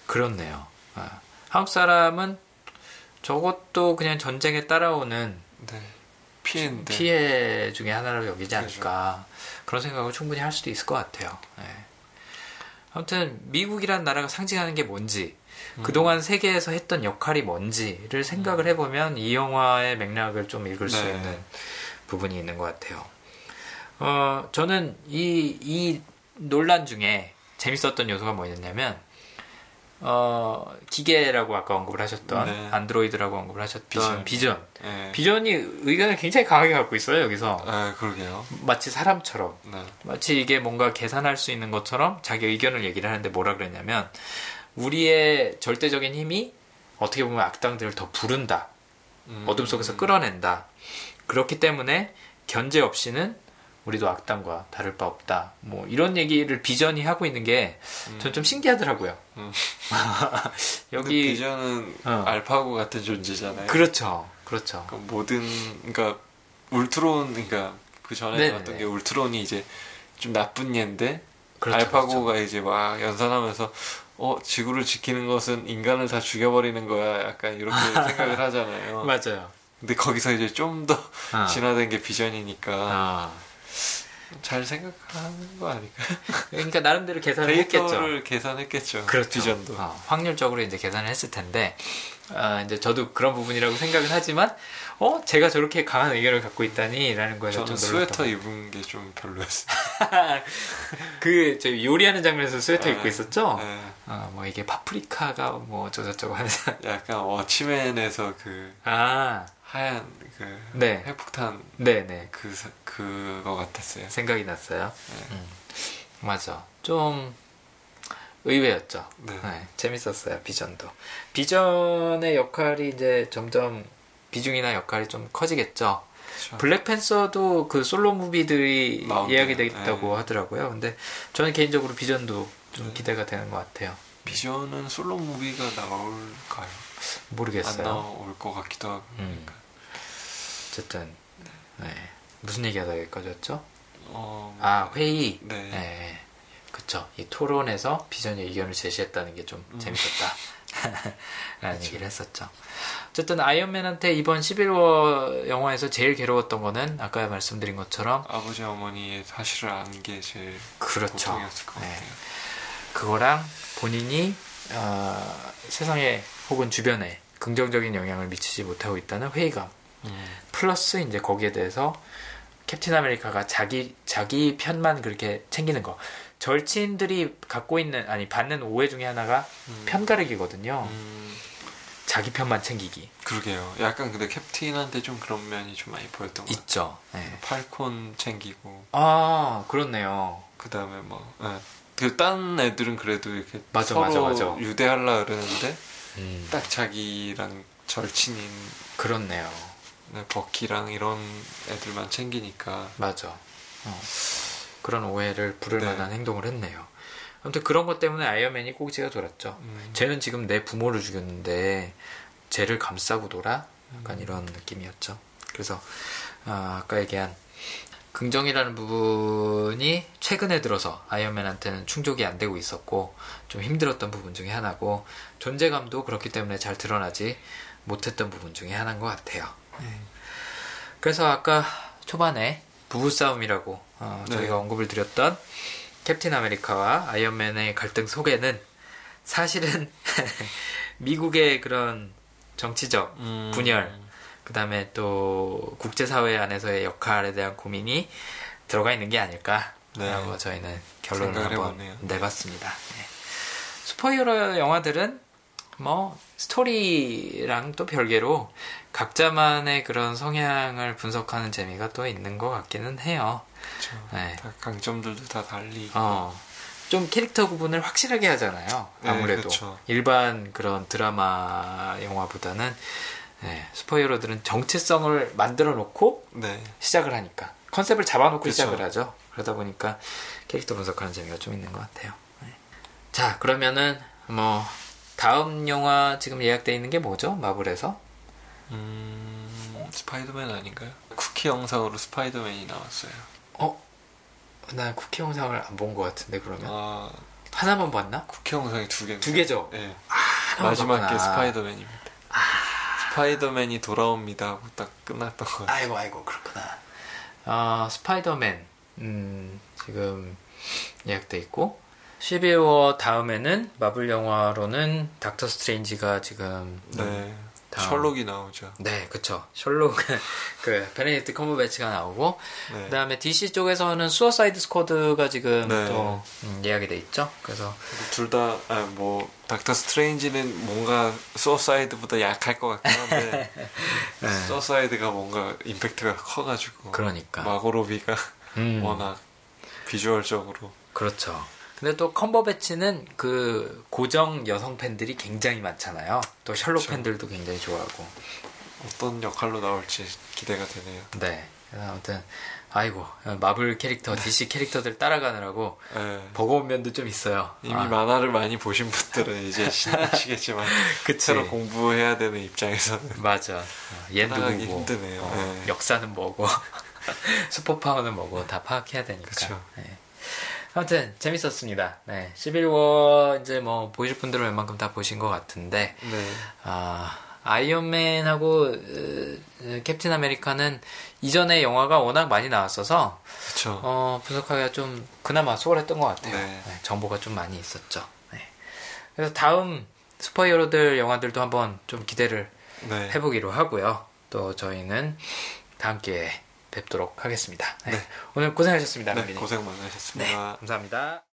그렇네요. 아, 한국 사람은 저것도 그냥 전쟁에 따라오는 네. 피해인데. 피해 중에 하나로 여기지 그죠. 않을까. 그런 생각을 충분히 할 수도 있을 것 같아요. 예. 아무튼 미국이란 나라가 상징하는 게 뭔지, 음. 그동안 세계에서 했던 역할이 뭔지를 생각을 해보면 이 영화의 맥락을 좀 읽을 수 네. 있는 부분이 있는 것 같아요. 어, 저는 이, 이 논란 중에 재밌었던 요소가 뭐였냐면, 어, 기계라고 아까 언급을 하셨던, 네. 안드로이드라고 언급을 하셨던 비전. 비전. 네. 비전이 의견을 굉장히 강하게 갖고 있어요, 여기서. 아, 그러게요. 마치 사람처럼. 네. 마치 이게 뭔가 계산할 수 있는 것처럼 자기 의견을 얘기를 하는데 뭐라 그랬냐면 우리의 절대적인 힘이 어떻게 보면 악당들을 더 부른다. 음. 어둠 속에서 끌어낸다. 그렇기 때문에 견제 없이는 우리도 악당과 다를 바 없다. 뭐 이런 얘기를 비전이 하고 있는 게 전좀 신기하더라고요. 음. 여기 비전은 어. 알파고 같은 존재잖아요. 그렇죠, 그렇죠. 그러니까 모든 그러니까 울트론 그러니까 그 전에 네네네. 나왔던 게 울트론이 이제 좀 나쁜 얘인데 그렇죠, 알파고가 이제 막 연산하면서 어 지구를 지키는 것은 인간을 다 죽여버리는 거야 약간 이렇게 생각을 하잖아요. 그렇죠. 맞아요. 근데 거기서 이제 좀더 아. 진화된 게 비전이니까 아, 잘 생각하는 거 아닐까? 그러니까 나름대로 계산을 했겠죠. 계산했겠죠. 그렇죠. 비전도. 어, 확률적으로 이제 계산을 했을 텐데, 아, 이제 저도 그런 부분이라고 생각은 하지만, 어, 제가 저렇게 강한 의견을 갖고 있다니라는 거에서 저는 좀 스웨터 입은 게 좀 별로였어요. 그, 저희 요리하는 장면에서 스웨터 네. 입고 있었죠? 네. 어, 뭐 이게 파프리카가 뭐 어쩌고저쩌고 하면서. 약간 워치맨에서 그 아, 하얀 그 네. 핵폭탄 네네. 그 사- 그거 같았어요. 생각이 났어요. 네. 음. 맞아. 좀 의외였죠. 네. 네, 재밌었어요. 비전도. 비전의 역할이 이제 점점 비중이나 역할이 좀 커지겠죠. 그렇죠. 블랙팬서도 그 솔로 무비들이. 예약이 되겠다고 네. 하더라고요. 근데 저는 개인적으로 비전도 좀 네. 기대가 되는 것 같아요. 비전은 솔로 무비가 나올까요? 안 모르겠어요. 나올 것 같기도 하고. 음. 어쨌든 네. 무슨 얘기하다 여기까지였죠? 어, 아 회의. 네. 네. 그쵸. 이 토론에서 비전의 의견을 제시했다는 게좀 음. 재밌었다. 라는 얘기를 했었죠. 어쨌든 아이언맨한테 이번 11월 영화에서 제일 괴로웠던 거는 아까 말씀드린 것처럼 아버지 어머니의 사실을 아는 게 제일 그렇죠. 고통이었을 것 네. 같아요. 그거랑 본인이 어, 세상에 혹은 주변에 긍정적인 영향을 미치지 못하고 있다는 회의감 음. 플러스 이제 거기에 대해서 캡틴 아메리카가 자기 자기 편만 그렇게 챙기는 거 절친들이 갖고 있는 아니 받는 오해 중에 하나가 음. 편가르기거든요. 음, 자기 편만 챙기기 그러게요. 약간 근데 캡틴한테 좀 그런 면이 좀 많이 보였던 것 같아요. 있죠. 네. 팔콘 챙기고 아 그렇네요. 그 다음에 뭐, 예. 그딴 애들은 그래도 이렇게 맞아, 서로 맞아, 맞아. 유대하려 그러는데 음, 딱 자기랑 절친인 그렇네요. 네, 버키랑 이런 애들만 챙기니까 맞아. 어. 그런 오해를 부를 네. 만한 행동을 했네요. 아무튼 그런 것 때문에 아이언맨이 꼭지가 돌았죠. 음, 쟤는 지금 내 부모를 죽였는데 쟤를 감싸고 돌아? 약간 음. 이런 느낌이었죠. 그래서 아, 아까 얘기한 긍정이라는 부분이 최근에 들어서 아이언맨한테는 충족이 안 되고 있었고 좀 힘들었던 부분 중에 하나고 존재감도 그렇기 때문에 잘 드러나지 못했던 부분 중에 하나인 것 같아요. 네. 그래서 아까 초반에 부부싸움이라고 어, 네. 저희가 언급을 드렸던 캡틴 아메리카와 아이언맨의 갈등 속에는 사실은 미국의 그런 정치적 음, 분열, 그 다음에 또 국제사회 안에서의 역할에 대한 고민이 들어가 있는 게 아닐까라고 네. 저희는 결론을 한번 해보네요. 내봤습니다. 네. 슈퍼히어로 영화들은 뭐 스토리랑 또 별개로 각자만의 그런 성향을 분석하는 재미가 또 있는 것 같기는 해요. 그렇죠. 네. 다 강점들도 다 달리. 어, 좀 캐릭터 구분을 확실하게 하잖아요. 네, 아무래도 그쵸. 일반 그런 드라마 영화보다는 네, 슈퍼히어로들은 정체성을 만들어 놓고 네. 시작을 하니까 컨셉을 잡아놓고 그쵸. 시작을 하죠. 그러다 보니까 캐릭터 분석하는 재미가 좀 있는 것 같아요. 네. 자 그러면은 뭐 다음 영화 지금 예약돼 있는 게 뭐죠? 마블에서? 음, 스파이더맨 아닌가요? 쿠키 영상으로 스파이더맨이 나왔어요. 어? 난 쿠키 영상을 안 본 것 같은데 그러면 아, 하나만 봤나? 쿠키 영상이 두 개. 두 개죠. 네. 하나만 마지막 게. 스파이더맨입니다. 스파이더맨이 돌아옵니다 하고 딱 끝났던 거 같아요. 아이고 아이고 그렇구나. 아 스파이더맨 음, 지금 예약돼 있고 시빌워 다음에는 마블 영화로는 닥터 스트레인지가 지금 네. 다음. 셜록이 나오죠. 네 그쵸 셜록 그 베네딕트 컴버배치가 나오고 네. 그 다음에 DC 쪽에서는 수어사이드 스쿼드가 지금 네. 또 음, 예약이 돼 있죠. 그래서 둘 다, 아, 뭐, 닥터 스트레인지는 뭔가 수어사이드보다 약할 것 같긴 한데, 네. 수어사이드가 뭔가 임팩트가 커가지고, 그러니까 마고 로비가 음, 워낙 비주얼적으로. 그렇죠. 근데 또 컴버배치는 그 고정 여성 팬들이 굉장히 많잖아요. 또 셜록 그쵸. 팬들도 굉장히 좋아하고. 어떤 역할로 나올지 기대가 되네요. 네. 아무튼 아이고 마블 캐릭터, DC 캐릭터들 따라가느라고 네. 버거운 면도 좀 있어요. 이미 아, 만화를 많이 보신 분들은 이제 신나시겠지만. 새로 공부해야 되는 입장에서는 맞아. 어, 얜 누구고, 힘드네요. 어, 네. 역사는 뭐고, 슈퍼파워는 뭐고 다 파악해야 되니까. 그쵸. 네. 아무튼 재밌었습니다. 네, 11월 이제 뭐 보실 분들은 웬만큼 다 보신 것 같은데 네. 아 아이언맨하고 으, 으, 캡틴 아메리카는 이전에 영화가 워낙 많이 나왔어서 그렇죠. 어, 분석하기가 좀 그나마 수월했던 것 같아요. 네. 네, 정보가 좀 많이 있었죠. 네. 그래서 다음 슈퍼히어로들 영화들도 한번 좀 기대를 네. 해보기로 하고요. 또 저희는 다음 기회에 뵙도록 하겠습니다. 네. 네. 오늘 고생하셨습니다. 네. 고생 네, 많으셨습니다. 감사합니다.